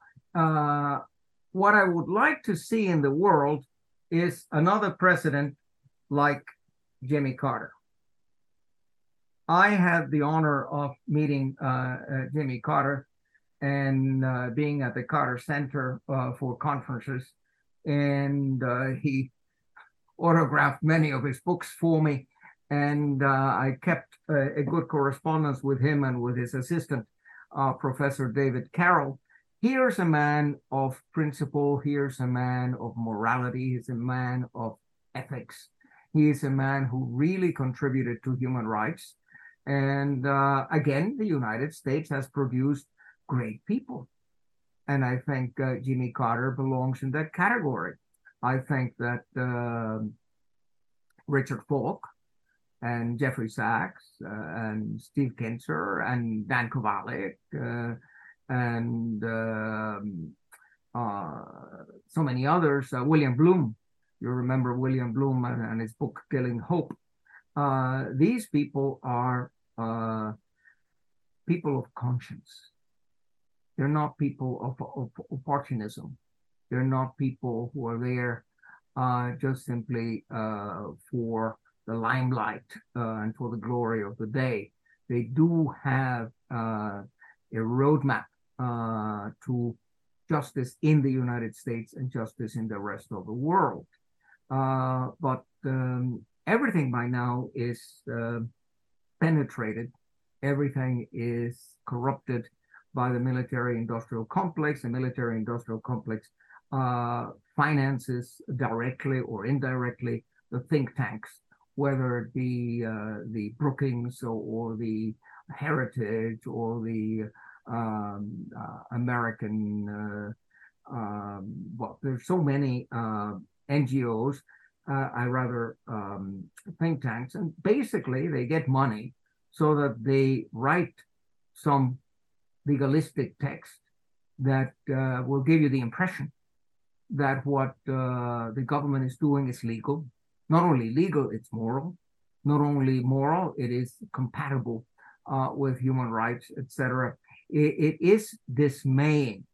what I would like to see in the world is another president like Jimmy Carter. I had the honor of meeting uh, uh, Jimmy Carter and uh, being at the Carter Center uh, for conferences. And uh, he autographed many of his books for me. And uh, I kept a good correspondence with him and with his assistant, Professor David Carroll. Here's a man of principle. Here's a man of morality. He's a man of ethics. He is a man who really contributed to human rights. And uh, again, the United States has produced great people. And I think uh, Jimmy Carter belongs in that category. I think that uh, Richard Falk and Jeffrey Sachs uh, and Steve Kinzer and Dan Kovalik uh, and um, uh, so many others, William Blum, you remember William Blum and, and his book Killing Hope. Uh, these people are uh, people of conscience. They're not people of, of, opportunism. They're not people who are there uh, just simply uh, for the limelight uh, and for the glory of the day. They do have uh, a roadmap to justice in the United States and justice in the rest of the world. Uh, but um, everything by now is uh, penetrated. Everything is corrupted by the military industrial complex. The military industrial complex uh, finances directly or indirectly the think tanks, whether it be uh, the Brookings or, or, the Heritage or the um, uh, American. Uh, um, well, there's so many NGOs, uh, I rather um, think tanks, and basically they get money so that they write some legalistic text that uh, will give you the impression that what uh, the government is doing is legal. Not only legal, it's moral. Not only moral, it is compatible uh, with human rights, etc. It, it is dismaying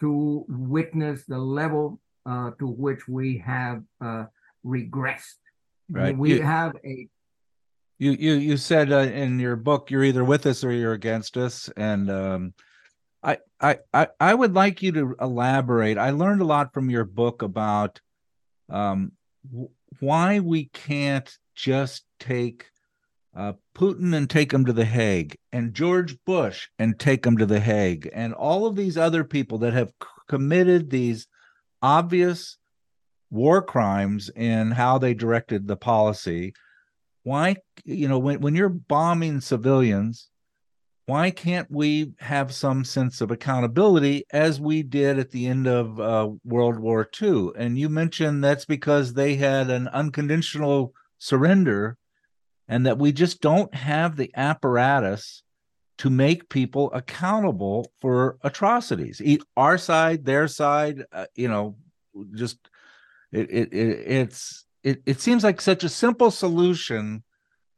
to witness the level uh, to which we have uh, regressed. Right. We you, have a. You you you said uh, in your book you're either with us or you're against us, and um, I I I would like you to elaborate. I learned a lot from your book about um, why we can't just take uh, Putin and take him to the Hague, and George Bush and take him to the Hague, and all of these other people that have c- committed these obvious war crimes in how they directed the policy. Why, you know, when, when you're bombing civilians, why can't we have some sense of accountability as we did at the end of uh, World War II? And you mentioned that's because they had an unconditional surrender and that we just don't have the apparatus to make people accountable for atrocities. Our side, their side, uh, you know, just it, it, it it's it, it seems like such a simple solution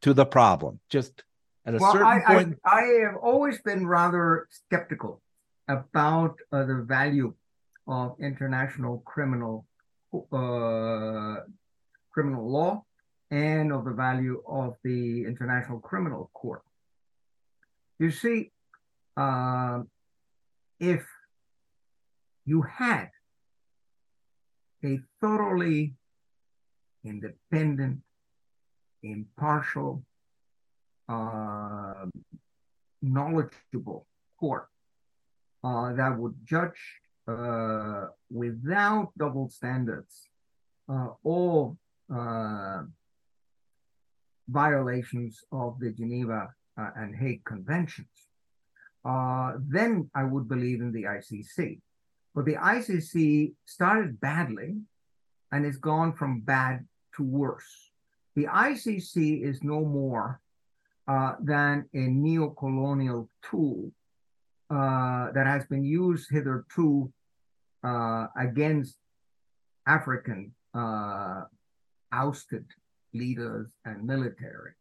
to the problem. Just at a well, certain I, point, I, I, have always been rather skeptical about uh, the value of international criminal uh, criminal law and of the value of the International Criminal Court. You see, uh, if you had a thoroughly independent, impartial, uh, knowledgeable court uh, that would judge uh, without double standards uh, all uh, violations of the Geneva uh, and Hague Conventions, then I would believe in the ICC. But the ICC started badly and has gone from bad to worse. The ICC is no more uh, than a neo-colonial tool uh, that has been used hitherto uh, against African uh, ousted leaders and military,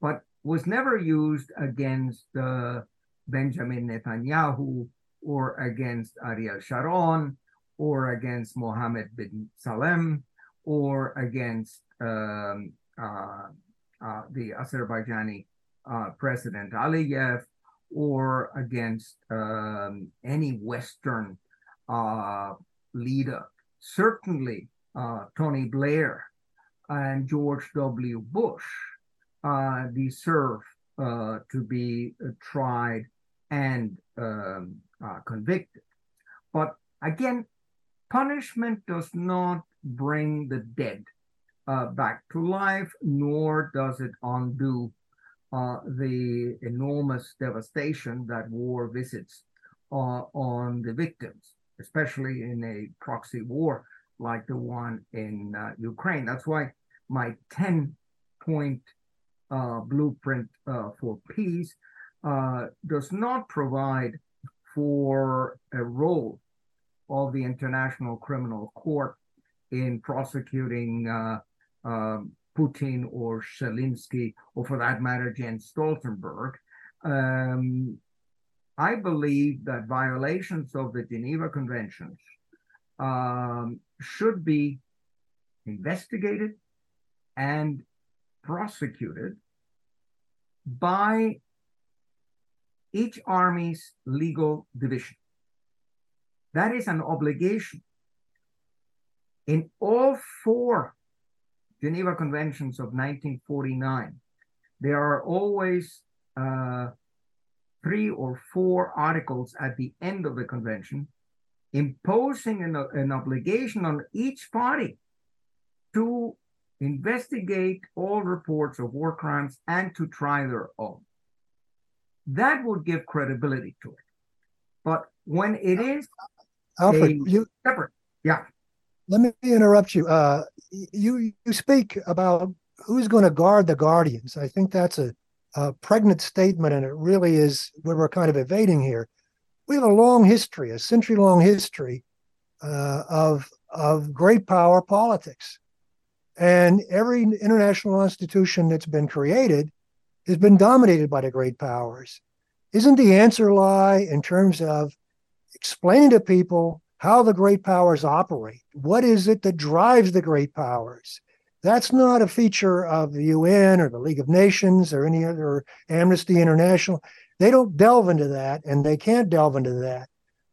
but was never used against uh, Benjamin Netanyahu or against Ariel Sharon or against Mohammed bin Salman or against um, uh, uh, the Azerbaijani uh, President Aliyev or against um, any Western uh, leader. Certainly, uh, Tony Blair and George W. Bush uh, deserve to be tried and um, convicted. But again, punishment does not bring the dead uh, back to life, nor does it undo uh, the enormous devastation that war visits on the victims, especially in a proxy war like the one in Ukraine. That's why my 10 point uh, blueprint uh, for peace uh, does not provide for a role of the International Criminal Court in prosecuting uh, um, Putin or Zelensky, or for that matter, Jens Stoltenberg. Um, I believe that violations of the Geneva Conventions um, should be investigated and prosecuted by each army's legal division. That is an obligation. In all four Geneva Conventions of 1949, there are always uh, three or four articles at the end of the convention imposing an, an obligation on each party to investigate all reports of war crimes and to try their own. That would give credibility to it. But when it is Alfred, you separate, yeah. Let me interrupt you. Uh, you you speak about who's going to guard the guardians. I think that's a, a pregnant statement, and it really is what we're kind of evading here. We have a long history, a century-long history uh, of of great power politics. And every international institution that's been created has been dominated by the great powers. Isn't the answer lie in terms of explaining to people how the great powers operate? What is it that drives the great powers? That's not a feature of the UN or the League of Nations or any other Amnesty International. They don't delve into that and they can't delve into that.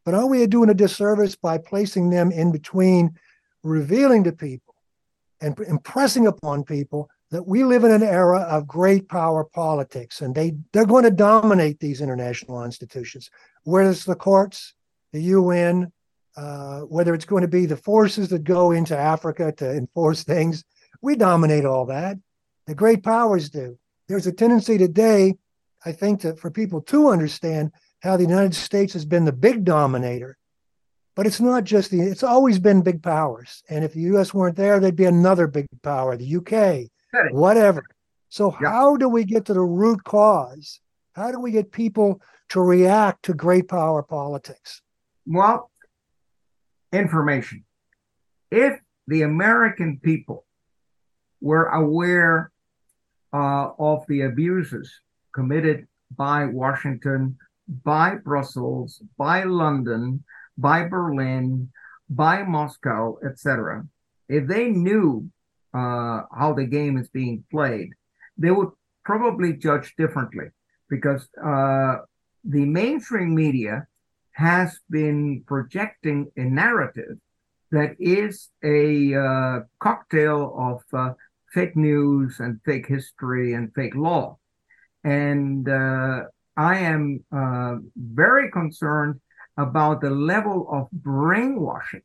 But are we doing a disservice by placing them in between, revealing to people and impressing upon people that we live in an era of great power politics and they, they're going to dominate these international institutions, whether it's the courts, the UN, uh, whether it's going to be the forces that go into Africa to enforce things. We dominate all that. The great powers do. There's a tendency today, I think, that for people to understand how the United States has been the big dominator but it's not just the, it's always been big powers. And if the US weren't there, there'd be another big power, the UK, whatever. So, yeah. how do we get to the root cause? How do we get people to react to great power politics? Well, information. If the American people were aware uh, of the abuses committed by Washington, by Brussels, by London, by Berlin, by Moscow, etc., if they knew uh, how the game is being played, they would probably judge differently because uh, the mainstream media has been projecting a narrative that is a uh, cocktail of uh, fake news and fake history and fake law. And uh, I am uh, very concerned about the level of brainwashing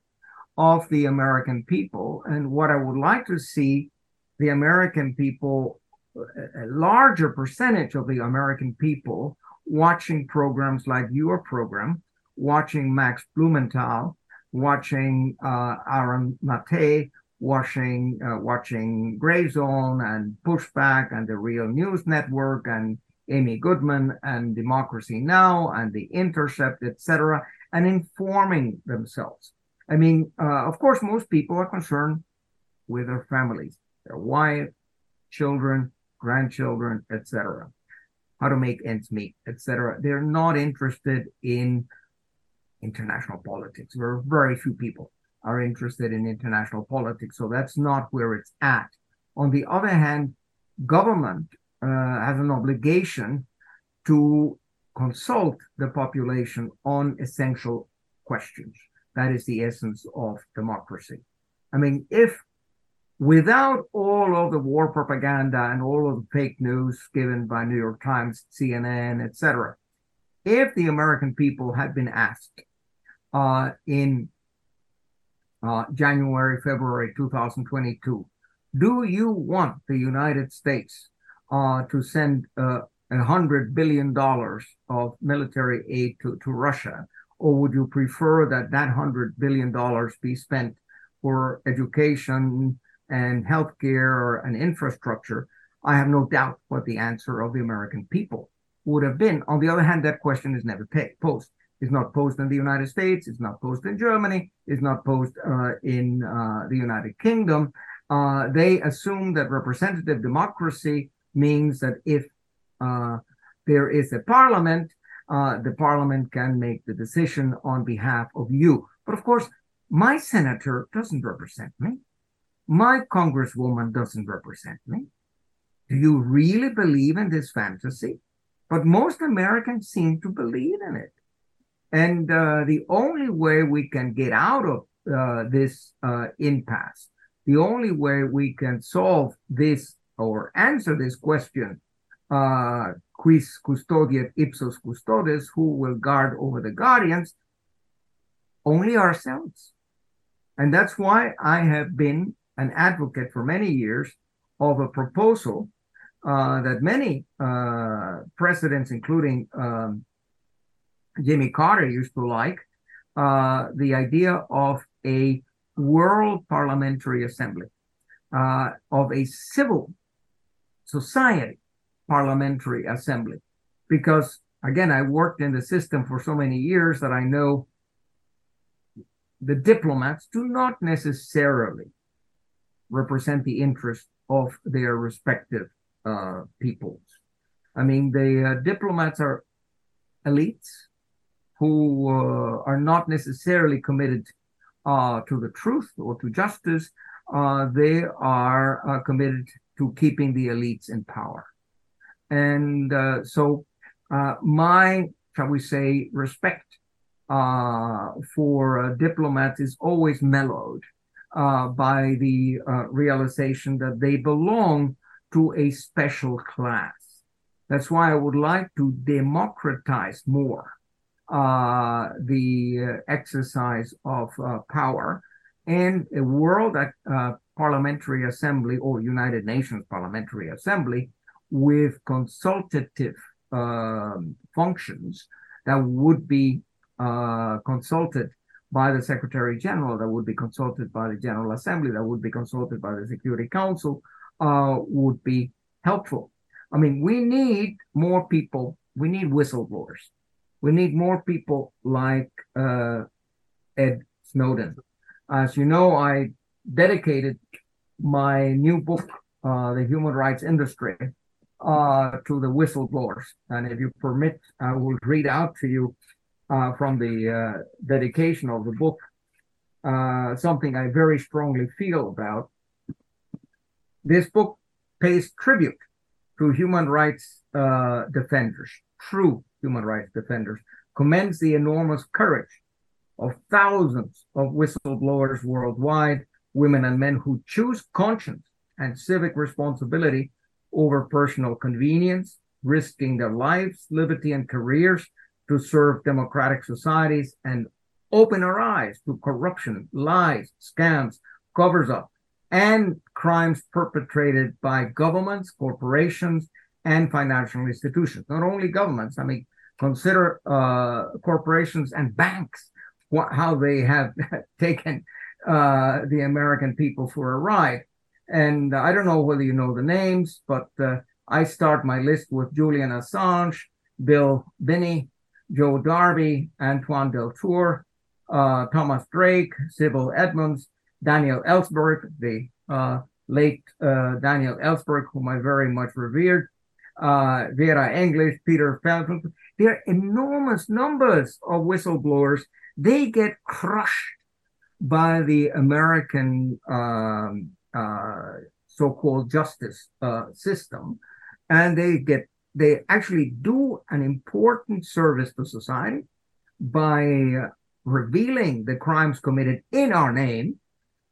of the American people. And what I would like to see the American people, a larger percentage of the American people watching programs like your program, watching Max Blumenthal, watching uh, Aaron Mate, watching uh, watching Grayzone and Pushback and the Real News Network and Amy Goodman and Democracy Now and The Intercept, etc., and informing themselves. I mean, uh, of course, most people are concerned with their families, their wife, children, grandchildren, etc. How to make ends meet, etc. They're not interested in international politics. Very, very few people are interested in international politics, so that's not where it's at. On the other hand, government uh, has an obligation to consult the population on essential questions. That is the essence of democracy. I mean, if without all of the war propaganda and all of the fake news given by New York Times, CNN, etc., if the American people had been asked uh, in uh, January, February 2022, do you want the United States uh, to send uh, a hundred billion dollars of military aid to, to Russia, or would you prefer that that hundred billion dollars be spent for education and healthcare and infrastructure? I have no doubt what the answer of the American people would have been. On the other hand, that question is never posed. It's not posed in the United States. It's not posed in Germany. It's not posed uh, in uh, the United Kingdom. Uh, they assume that representative democracy means that if uh, there is a parliament, uh, the parliament can make the decision on behalf of you. But of course, my senator doesn't represent me. My congresswoman doesn't represent me. Do you really believe in this fantasy? But most Americans seem to believe in it. And uh, the only way we can get out of uh, this uh, impasse, the only way we can solve this or answer this question, uh, quis custodiet ipsos custodes, who will guard over the guardians, only ourselves. And that's why I have been an advocate for many years of a proposal uh, that many uh, presidents, including um, Jimmy Carter, used to like uh, the idea of a world parliamentary assembly, uh, of a civil society parliamentary assembly. Because again, I worked in the system for so many years that I know the diplomats do not necessarily represent the interest of their respective uh, peoples. I mean, the uh, diplomats are elites who uh, are not necessarily committed uh, to the truth or to justice. Uh, they are uh, committed to keeping the elites in power. And uh, so uh, my, shall we say, respect for diplomats is always mellowed by the realization that they belong to a special class. That's why I would like to democratize more the exercise of power and a world uh, parliamentary assembly or United Nations parliamentary assembly with consultative um, functions that would be uh, consulted by the Secretary General, that would be consulted by the General Assembly, that would be consulted by the Security Council, uh, would be helpful. I mean, we need more people. We need whistleblowers. We need more people like uh, Ed Snowden, as you know, I dedicated my new book, uh, The Human Rights Industry, uh, to the whistleblowers. And if you permit, I will read out to you uh, from the uh, dedication of the book uh, something I very strongly feel about. This book pays tribute to human rights uh, defenders, true human rights defenders, commends the enormous courage of thousands of whistleblowers worldwide, women and men who choose conscience and civic responsibility over personal convenience, risking their lives, liberty, and careers to serve democratic societies and open our eyes to corruption, lies, scams, covers up, and crimes perpetrated by governments, corporations, and financial institutions. Not only governments, I mean, consider uh, corporations and banks, what, how they have taken uh, the American people for a ride. And I don't know whether you know the names, but uh, I start my list with Julian Assange, Bill Binney, Joe Darby, Antoine Deltour, uh, Thomas Drake, Sibel Edmonds, Daniel Ellsberg, the uh, late uh, Daniel Ellsberg, whom I very much revered, uh, Vera English, Peter Felton. There are enormous numbers of whistleblowers. They get crushed by the American um, uh, so-called justice uh, system, and they get they actually do an important service to society by revealing the crimes committed in our name,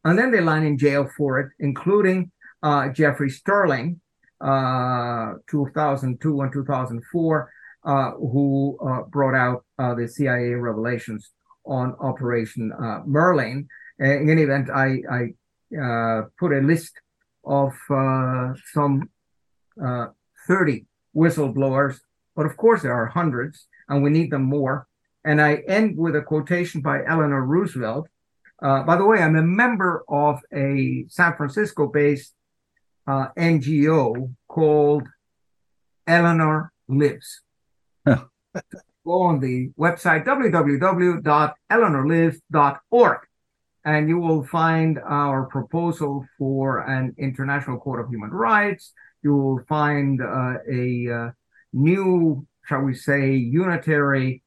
and then they land in jail for it, including uh, Jeffrey Sterling, uh, 2002 and 2004, uh, who uh, brought out uh, the CIA revelations on Operation uh, Merlin. In any event, I, I put a list of some 30 whistleblowers, but of course there are hundreds, and we need them more. And I end with a quotation by Eleanor Roosevelt. Uh, by the way, I'm a member of a San Francisco based uh, NGO called Eleanor Lives. Go on the website www.eleanorlives.org and you will find our proposal for an International Court of Human Rights. You will find uh, a uh, new, shall we say, unitary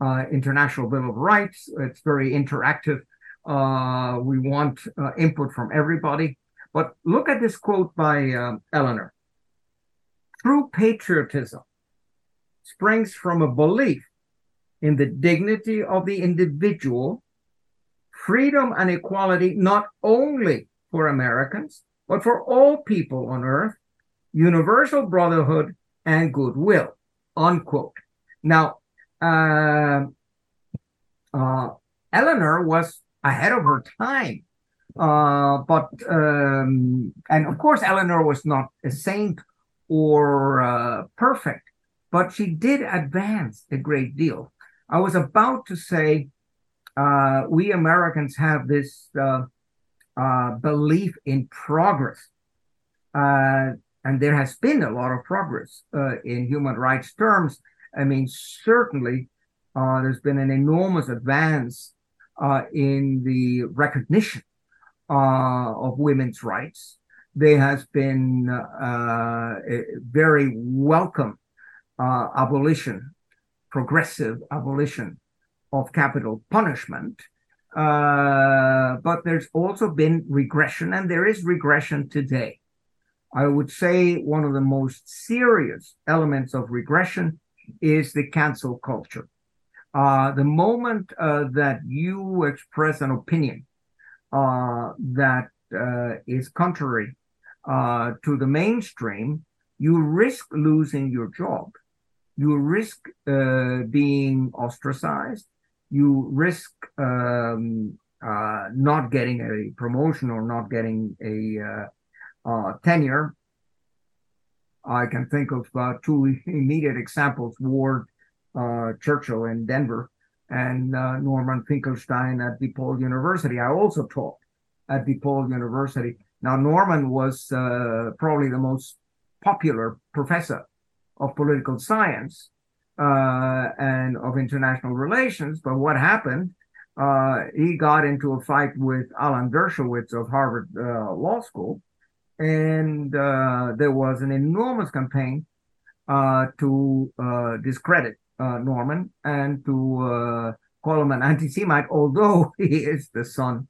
uh, International Bill of Rights. It's very interactive. Uh, we want uh, input from everybody. But look at this quote by uh, Eleanor. True patriotism springs from a belief in the dignity of the individual, freedom and equality not only for Americans, but for all people on earth, universal brotherhood and goodwill. Unquote. Now, uh, uh, Eleanor was ahead of her time uh, but um, and of course, Eleanor was not a saint or uh, perfect, but she did advance a great deal. I was about to say uh, we Americans have this uh, uh, belief in progress, uh, and there has been a lot of progress in human rights terms. I mean, certainly, there's been an enormous advance in the recognition of women's rights. There has been uh, a very welcome uh, abolition, progressive abolition of capital punishment. Uh, but there's also been regression, and there is regression today. I would say one of the most serious elements of regression is the cancel culture. Uh, the moment uh, that you express an opinion uh, that uh, is contrary uh, to the mainstream, you risk losing your job. You risk being ostracized. You risk um, uh, not getting a promotion or not getting a uh, uh, tenure. I can think of two immediate examples: Ward Churchill in Denver, and uh, Norman Finkelstein at DePaul University. I also taught at DePaul University. Now, Norman was uh, probably the most popular professor of political science uh, and of international relations. But what happened? Uh, he got into a fight with Alan Dershowitz of Harvard uh, Law School, and uh, there was an enormous campaign to discredit uh, Norman and to uh, call him an anti-Semite, although he is the son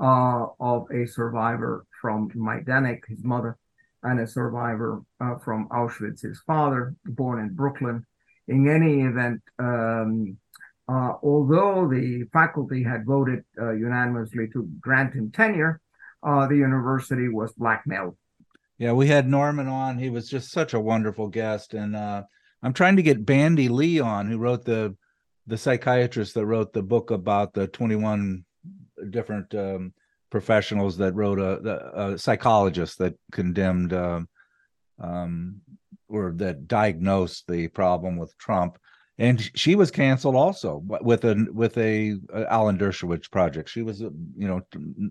uh, of a survivor from Majdanek, his mother, and a survivor uh, from Auschwitz, his father, born in Brooklyn. In any event, um, uh, although the faculty had voted uh, unanimously to grant him tenure, the university was blackmailed. Yeah, we had Norman on. He was just such a wonderful guest, and I'm trying to get Bandy Lee on, who wrote the the psychiatrist that wrote the book about the 21 different um, professionals that wrote a, a, psychologist that condemned um, um, or that diagnosed the problem with Trump, and she was canceled also with a with a, a Alan Dershowitz project. She was you know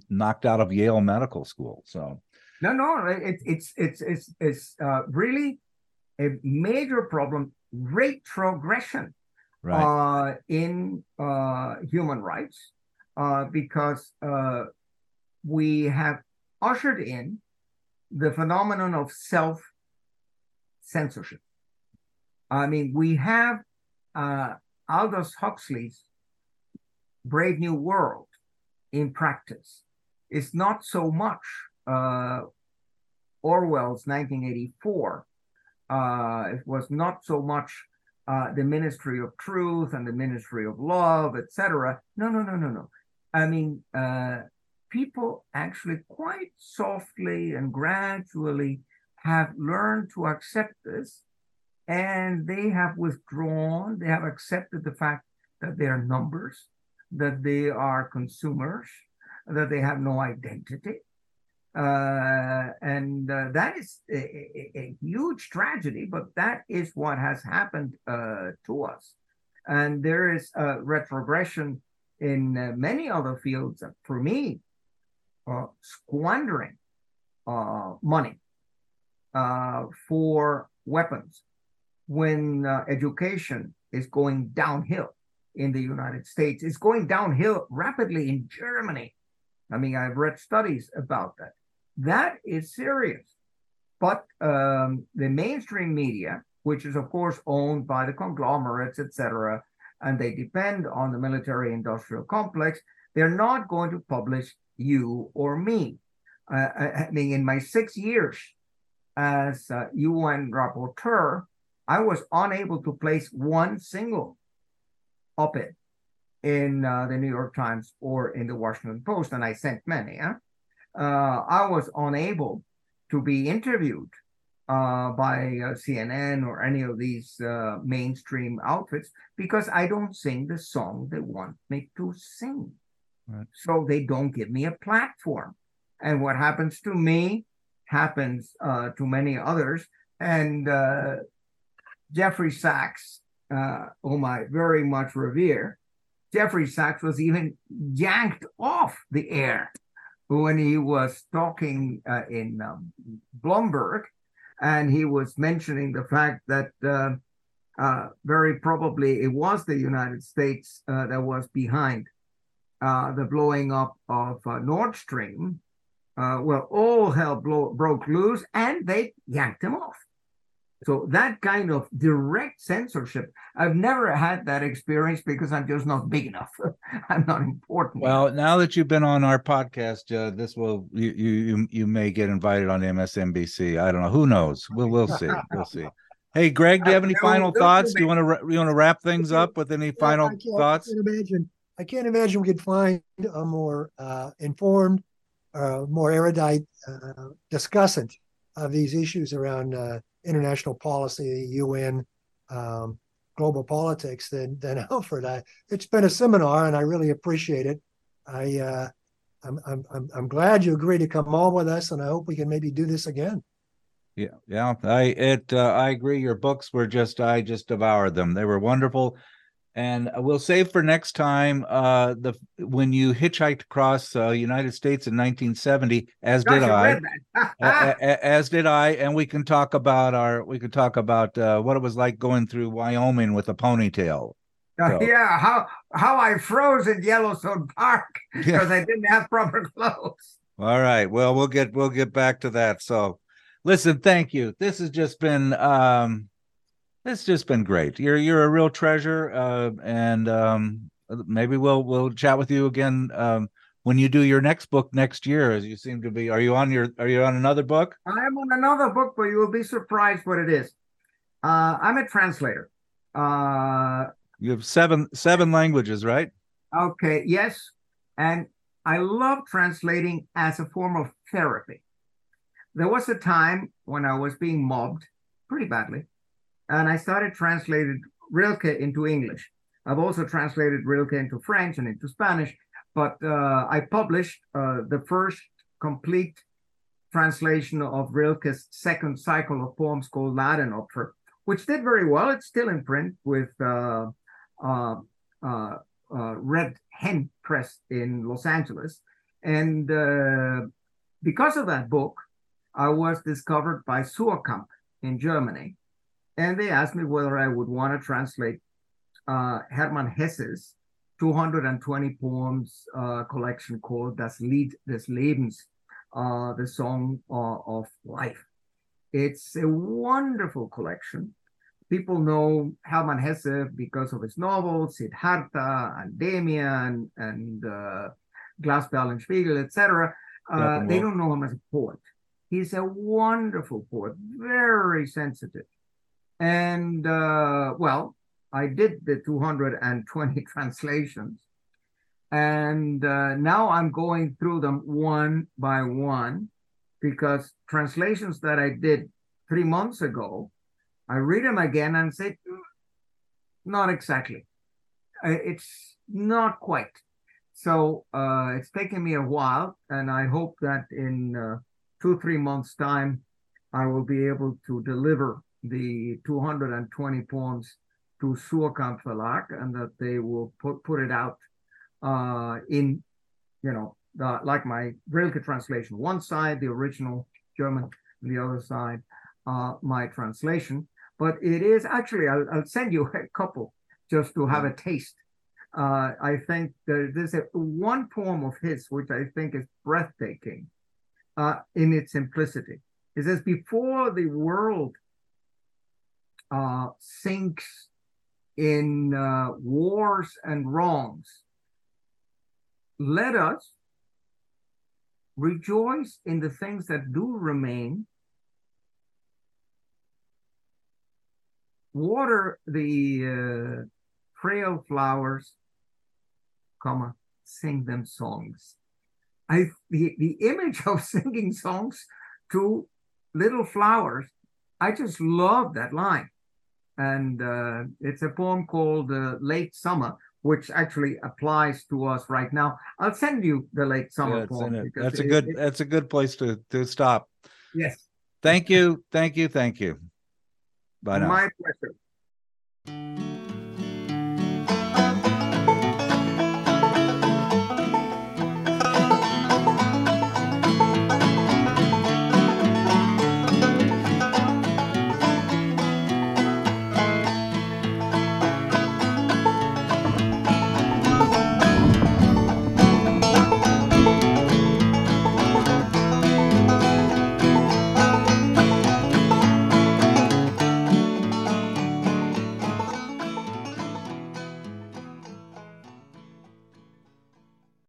knocked out of Yale Medical School. So no, no, it, it's it's it's it's uh, really a major problem. Retrogression right. uh, in uh, human rights uh, because uh, we have ushered in the phenomenon of self censorship. I mean, we have uh, Aldous Huxley's Brave New World in practice. It's not so much uh, Orwell's 1984. Uh, it was not so much uh, the Ministry of Truth and the Ministry of Love, etc. No, no, no, no, no. I mean, uh, people actually quite softly and gradually have learned to accept this and they have withdrawn, they have accepted the fact that they are numbers, that they are consumers, that they have no identity. Uh, and uh, that is a, a, a, huge tragedy, but that is what has happened uh, to us. And there is a retrogression in uh, many other fields. For me, squandering uh, money uh, for weapons when education is going downhill in the United States. It's going downhill rapidly in Germany. I mean, I've read studies about that. That is serious. But um, the mainstream media, which is of course owned by the conglomerates, etc., and they depend on the military-industrial complex, they're not going to publish you or me. Uh, I mean, in my six years as uh, UN rapporteur, I was unable to place one single op-ed in uh, the New York Times or in the Washington Post, and I sent many. Huh? Uh, I was unable to be interviewed uh, by uh, CNN or any of these uh, mainstream outfits because I don't sing the song they want me to sing. Right. So they don't give me a platform. And what happens to me happens uh, to many others. And uh, Jeffrey Sachs, uh, whom I very much revere, Jeffrey Sachs was even yanked off the air when he was talking uh, in um, and he was mentioning the fact that uh, uh, very probably it was the United States uh, that was behind uh, the blowing up of uh, Nord Stream. well, all hell blow, broke loose, and they yanked him off. So that kind of direct censorship, I've never had that experience because I'm just not big enough. I'm not important. Well, now that you've been on our podcast, uh, this will you you you may get invited on MSNBC. I don't know. Who knows? We'll we'll see. We'll see. Hey, Greg, do you have any final thoughts? Do you want to you want to wrap things up with any final I thoughts? I can't imagine. I can't imagine we could find a more uh, informed, uh, more erudite uh, discussant of these issues around uh, international policy, UN, um, global politics than than Alfred. I, it's been a seminar, and I really appreciate it. I uh, I'm, I'm I'm glad you agreed to come on with us, and I hope we can maybe do this again. Yeah, yeah, I it uh, I agree. Your books were just I just devoured them. They were wonderful, and we'll save for next time uh the when you hitchhiked across uh united states in 1970 as did i as did i and we can talk about our we could talk about uh what it was like going through wyoming with a ponytail. Uh, yeah how how i froze in yellowstone park because yeah. i didn't have proper clothes all right well we'll get we'll get back to that. So listen thank you. This has just been um it's just been great. You're you're a real treasure, uh, and um, maybe we'll we'll chat with you again um, when you do your next book next year. As you seem to be, are you on your are you on another book? I am on another book, but you will be surprised what it is. Uh, I'm a translator. Uh, you have seven seven languages, right? Okay. Yes, and I love translating as a form of therapy. There was a time when I was being mobbed pretty badly and I started translating Rilke into English. I've also translated Rilke into French and into Spanish, but uh, I published uh, the first complete translation of Rilke's second cycle of poems called Larenopfer, which did very well. It's still in print with uh, uh, uh, uh Red Hen Press in Los Angeles. And because of that book, I was discovered by Suhrkamp in Germany. And they asked me whether I would want to translate uh, Hermann Hesse's 220 poems collection called Das Lied des Lebens, the Song of Life. It's a wonderful collection. People know Hermann Hesse because of his novels, Siddhartha and Demian and uh, Spiegel, etc. Uh, they don't know him as a poet. He's a wonderful poet, very sensitive. And uh, well, I did the 220 translations. And uh, now I'm going through them one by one because translations that I did three months ago, I read them again and say, mm, not exactly. It's not quite. So uh, it's taken me a while, and I hope that in uh, two, three months' time, I will be able to deliver the 220 poems to Suhrkamp Verlag and that they will put, put it out uh, in, you know, the, like my Rilke translation, one side, the original German, the other side, uh, my translation. But it is actually, I'll, I'll, send you a couple just to have a taste. Uh, I think there's a, one poem of his which I think is breathtaking uh, in its simplicity. It says, Before the world uh, sinks in uh, wars and wrongs, let us rejoice in the things that do remain, water the uh, frail flowers, comma, sing them songs. I the, the image of singing songs to little flowers, I just love that line and uh, it's a poem called uh, Late Summer, which actually applies to us right now. I'll send you the Late Summer yeah, poem. That's a good. It, that's a good place to to stop. Yes. Thank you. Thank you. Thank you. Bye now. My pleasure.